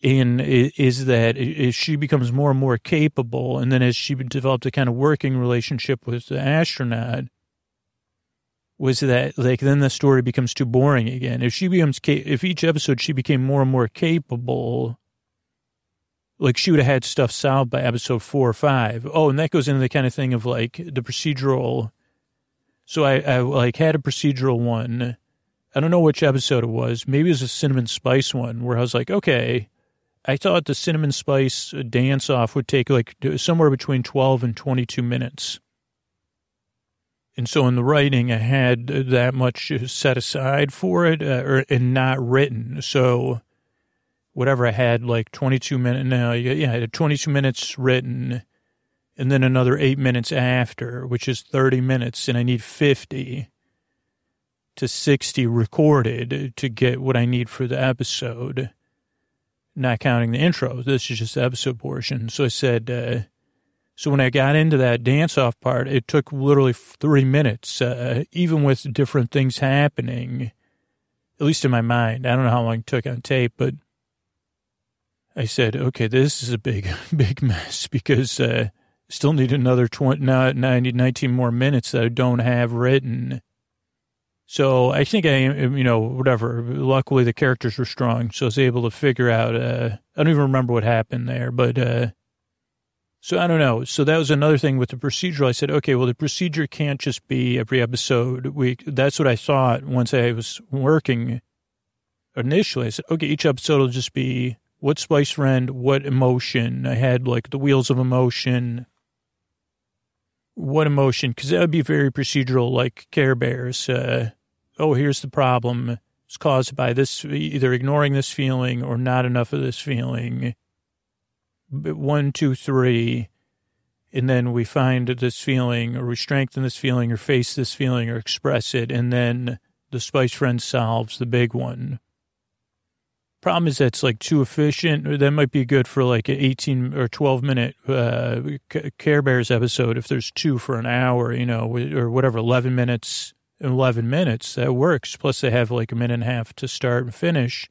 in is that she becomes more and more capable, and then as she developed a kind of working relationship with the astronaut, was that like then the story becomes too boring again. If she becomes if each episode she became more and more capable, like she would have had stuff solved by episode four or five. Oh, and that goes into the kind of thing of like the procedural. So I, I like had a procedural one I don't know which episode it was. Maybe it was a cinnamon spice one where I was like, okay, I thought the cinnamon spice dance off would take like somewhere between 12 and 22 minutes. And so in the writing, I had that much set aside for it uh, or, and not written. So whatever I had, like 22 minutes, no, yeah, I had 22 minutes written and then another eight minutes after, which is 30 minutes, and I need 50 to 60 recorded to get what I need for the episode, not counting the intro. This is just the episode portion. So I said, uh, So when I got into that dance off part, it took literally three minutes, uh, even with different things happening, at least in my mind. I don't know how long it took on tape, but I said, okay, this is a big, big mess because uh, still need another 20, 90, 19 more minutes that I don't have written. So I think I, you know, whatever. Luckily, the characters were strong, so I was able to figure out. Uh, I don't even remember what happened there, but uh, so I don't know. So that was another thing with the procedural. I said, okay, well, the procedure can't just be every episode. We that's what I thought once I was working initially. I said, okay, each episode will just be what spice friend, what emotion. I had like the wheels of emotion. What emotion? Because that would be very procedural, like Care Bears. Uh, oh, here's the problem. It's caused by this, either ignoring this feeling or not enough of this feeling one, two, three, and then we find this feeling, or we strengthen this feeling, or face this feeling, or express it, and then the Spice Friend solves the big one. Problem is that's like too efficient. That might be good for like an 18 or 12 minute uh, Care Bears episode if there's two for an hour, you know, or whatever, 11 minutes, 11 minutes. That works. Plus, they have like a minute and a half to start and finish.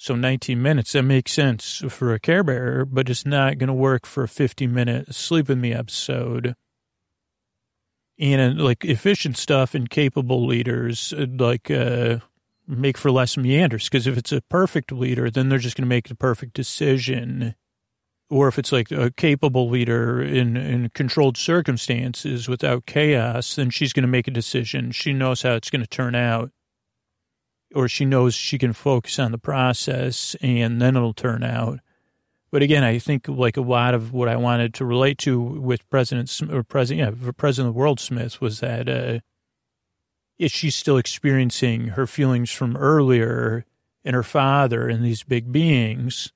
So 19 minutes, that makes sense for a Care Bear, but it's not going to work for a 50 minute Sleep With Me episode. And uh, like efficient stuff and capable leaders, uh, like, uh, make for less meanders. Because if it's a perfect leader, then they're just going to make the perfect decision. Or if it's like a capable leader in, in controlled circumstances without chaos, then she's going to make a decision. She knows how it's going to turn out or she knows she can focus on the process and then it'll turn out. But again, I think like a lot of what I wanted to relate to with President or President, yeah, President of the World Smith was that uh, is she still experiencing her feelings from earlier and her father and these big beings,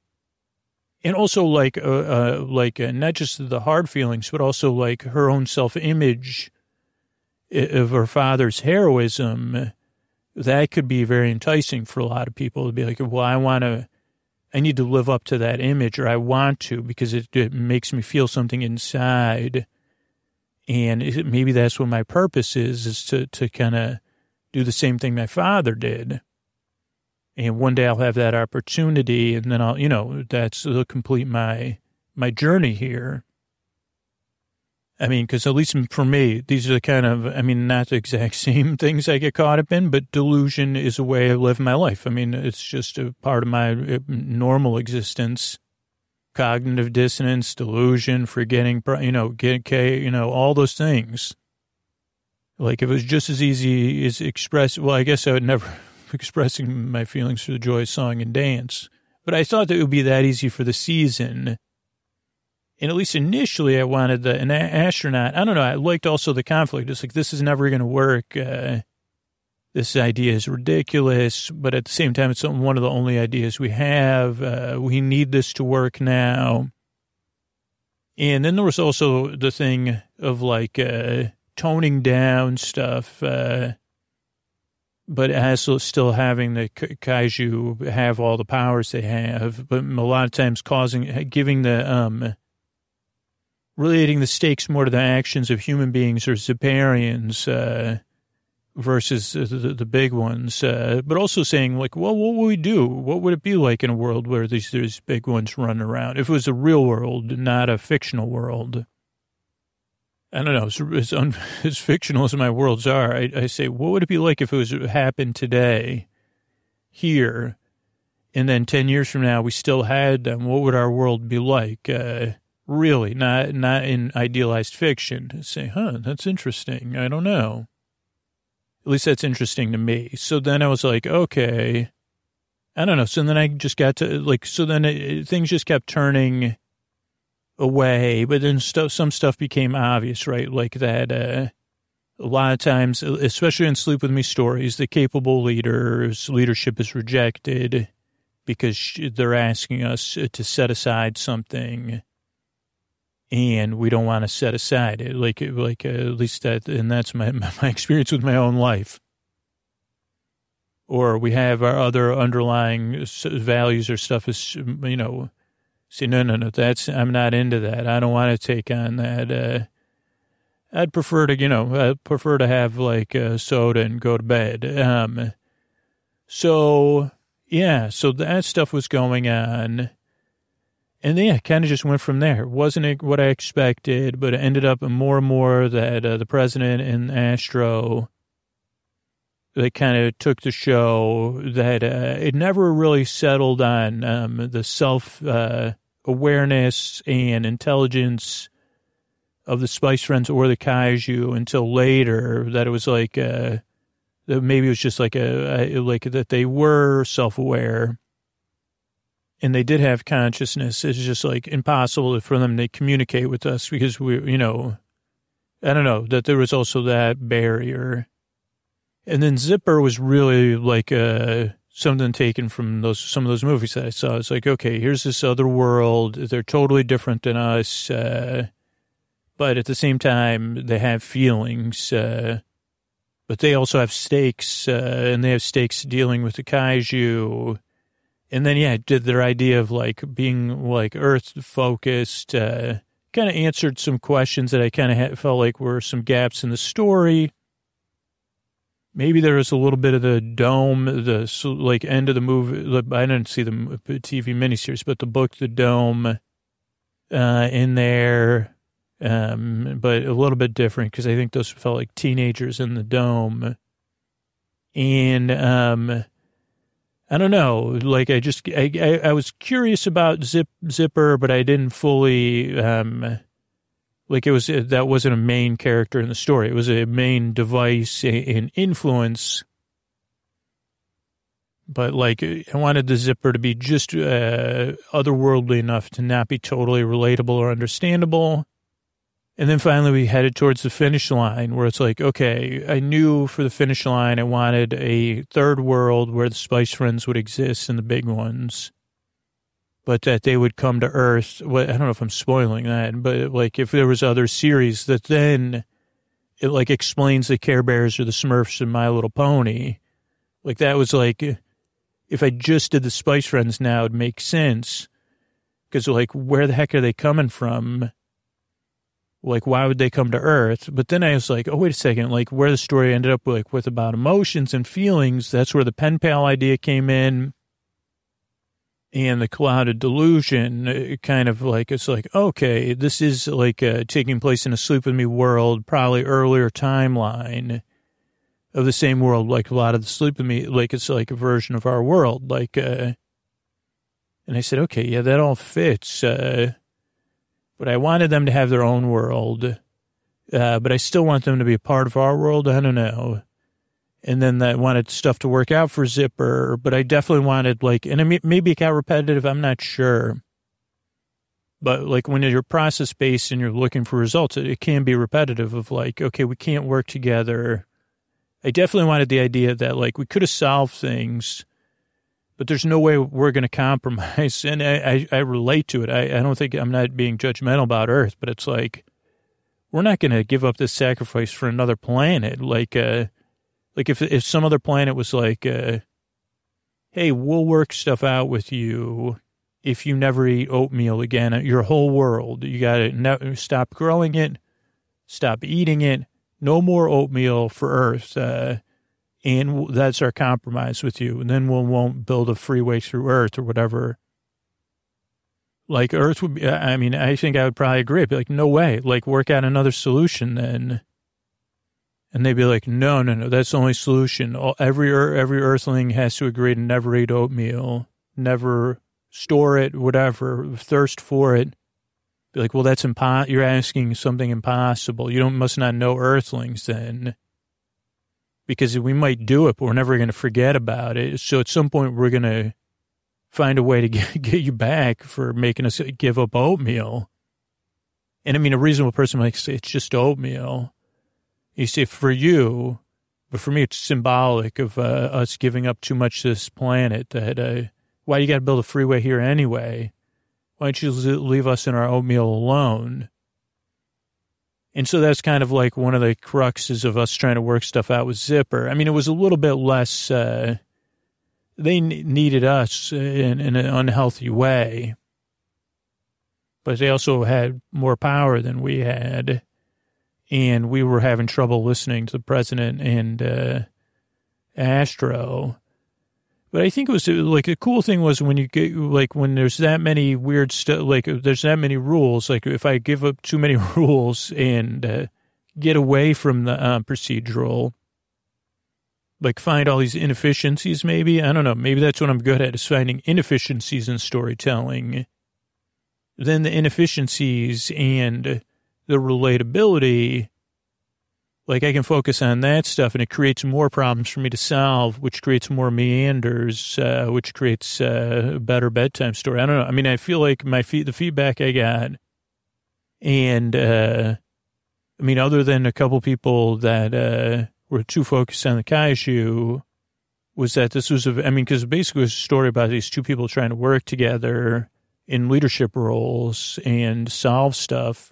and also like uh, uh like uh, not just the hard feelings, but also like her own self image of her father's heroism that could be very enticing for a lot of people to be like, well, I want to, I need to live up to that image or I want to because it, it makes me feel something inside. And maybe that's what my purpose is, is to, to kind of do the same thing my father did. And one day I'll have that opportunity and then I'll, you know, that's will complete my, my journey here. I mean, because at least for me, these are the kind of, I mean, not the exact same things I get caught up in, but delusion is a way I live my life. I mean, it's just a part of my uh, normal existence. Cognitive dissonance, delusion, forgetting, you know, get, you know, all those things. Like if it was just as easy as express, well, I guess I would never expressing my feelings through the joy of song and dance, but I thought that it would be that easy for the season and at least initially, I wanted the, an astronaut. I don't know. I liked also the conflict. It's like, this is never going to work. Uh, this idea is ridiculous, but at the same time, it's one of the only ideas we have. Uh, we need this to work now. And then there was also the thing of like uh, toning down stuff, uh, but also still having the kaiju have all the powers they have, but a lot of times causing, giving the, um, relating the stakes more to the actions of human beings or Ziparians uh, versus the, the, the, big ones, uh, but also saying like, well, what would we do? What would it be like in a world where these these big ones run around? If it was a real world, not a fictional world. I don't know. As, as, un, as fictional as my worlds are, I, I, say, what would it be like if it was happened today, here, and then ten years from now we still had them? What would our world be like? Uh, Really, not not in idealized fiction. Say, huh, that's interesting. I don't know. At least that's interesting to me. So then I was like, okay, I don't know. So then I just got to like, so then it, things just kept turning away, but then stuff, some stuff became obvious, right? Like that, uh, a lot of times, especially in Sleep With Me stories, the capable leader's leadership is rejected because they're asking us to set aside something and we don't want to set aside it. Like, like uh, at least that, and that's my my experience with my own life. Or we have our other underlying values or stuff is, you know, See, no, no, no, that's, I'm not into that. I don't want to take on that. Uh, I'd prefer to, you know, I'd prefer to have like a soda and go to bed. Um, so yeah, so that stuff was going on. And then yeah, kind of just went from there. It wasn't what I expected, but it ended up more and more that uh, the president and Astro, they kind of took the show that uh, it never really settled on um, the self uh, awareness and intelligence of the Spice Friends or the Kaiju until later. That it was like uh, that maybe it was just like a, a like that they were self aware and they did have consciousness. It's just like impossible for them to communicate with us because we, you know, I don't know that there was also that barrier. And then Zipper was really like uh, something taken from those some of those movies that I saw. It's like, okay, here's this other world. They're totally different than us, uh, but at the same time, they have feelings. Uh, but they also have stakes, uh, and they have stakes dealing with the kaiju and then yeah, did their idea of like being like Earth focused, uh, kind of answered some questions that I kind of felt like were some gaps in the story. Maybe there was a little bit of the dome, the like end of the movie. I didn't see the TV miniseries, but the book, The Dome, uh, in there, um, but a little bit different because I think those felt like teenagers in the dome, and um, I don't know. Like I just I, I, I was curious about Zip Zipper, but I didn't fully um like it was that wasn't a main character in the story. It was a main device and influence. But like I wanted the Zipper to be just uh, otherworldly enough to not be totally relatable or understandable. And then finally we headed towards the finish line where it's like, okay, I knew for the finish line I wanted a third world where the Spice Friends would exist and the big ones, but that they would come to Earth. Well, I don't know if I'm spoiling that, but like if there was other series that then it like explains the Care Bears or the Smurfs and My Little Pony. Like that was like, if I just did the Spice Friends now, it'd make sense. Because like, where the heck are they coming from? like why would they come to earth but then i was like oh wait a second like where the story ended up like with about emotions and feelings that's where the pen pal idea came in and the clouded delusion uh, kind of like it's like okay this is like uh, taking place in a sleep with me world probably earlier timeline of the same world like a lot of the sleep with me like it's like a version of our world like uh and i said okay yeah that all fits uh but I wanted them to have their own world. Uh, but I still want them to be a part of our world. I don't know. And then I wanted stuff to work out for Zipper, but I definitely wanted like, and maybe it got repetitive. I'm not sure. But like when you're process based and you're looking for results, it, it can be repetitive of like, okay, we can't work together. I definitely wanted the idea that like we could have solved things but there's no way we're going to compromise. And I, I, I, relate to it. I, I don't think I'm not being judgmental about Earth, but it's like, we're not going to give up this sacrifice for another planet. Like, uh, like if, if some other planet was like, uh, hey, we'll work stuff out with you if you never eat oatmeal again, your whole world, you got to ne- stop growing it, stop eating it, no more oatmeal for Earth. Uh, and that's our compromise with you. And then we won't build a freeway through Earth or whatever. Like Earth would be, I mean, I think I would probably agree. Be like, no way. Like, work out another solution then. And they'd be like, no, no, no, that's the only solution. Every every Earthling has to agree to never eat oatmeal, never store it, whatever, thirst for it. Be like, well, that's impo- You're asking something impossible. You don't must not know Earthlings then because we might do it, but we're never going to forget about it. So at some point, we're going to find a way to get, get you back for making us give up oatmeal. And I mean, a reasonable person might say it's just oatmeal. You see, for you, but for me, it's symbolic of uh, us giving up too much to this planet. That uh, why you got to build a freeway here anyway? Why don't you leave us in our oatmeal alone? And so that's kind of like one of the cruxes of us trying to work stuff out with Zipper. I mean, it was a little bit less, uh, they needed us in, in, an unhealthy way. but they also had more power than we had. And we were having trouble listening to the president and uh, Astro. But I think it was like the cool thing was when you get like when there's that many weird stuff, like there's that many rules. Like if I give up too many rules and uh, get away from the uh, procedural, like find all these inefficiencies, maybe I don't know. Maybe that's what I'm good at is finding inefficiencies in storytelling. Then the inefficiencies and the relatability like I can focus on that stuff and it creates more problems for me to solve, which creates more meanders, uh, which creates uh, a better bedtime story. I don't know. I mean, I feel like my feed, the feedback I got, and uh, I mean, other than a couple people that uh, were too focused on the Kaiju, was that this was a, I mean, because basically it was a story about these two people trying to work together in leadership roles and solve stuff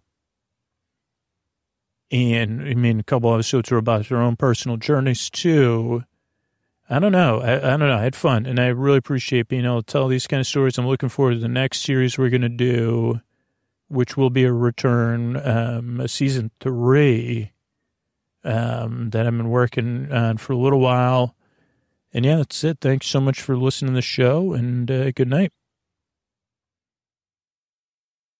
and I mean, a couple of episodes were about their own personal journeys too. I don't know. I, I, don't know. I had fun, and I really appreciate being able to tell these kind of stories. I'm looking forward to the next series we're going to do, which will be a return, um, a season three, um, that I've been working on for a little while. And yeah, that's it. Thanks so much for listening to the show, and uh, good night.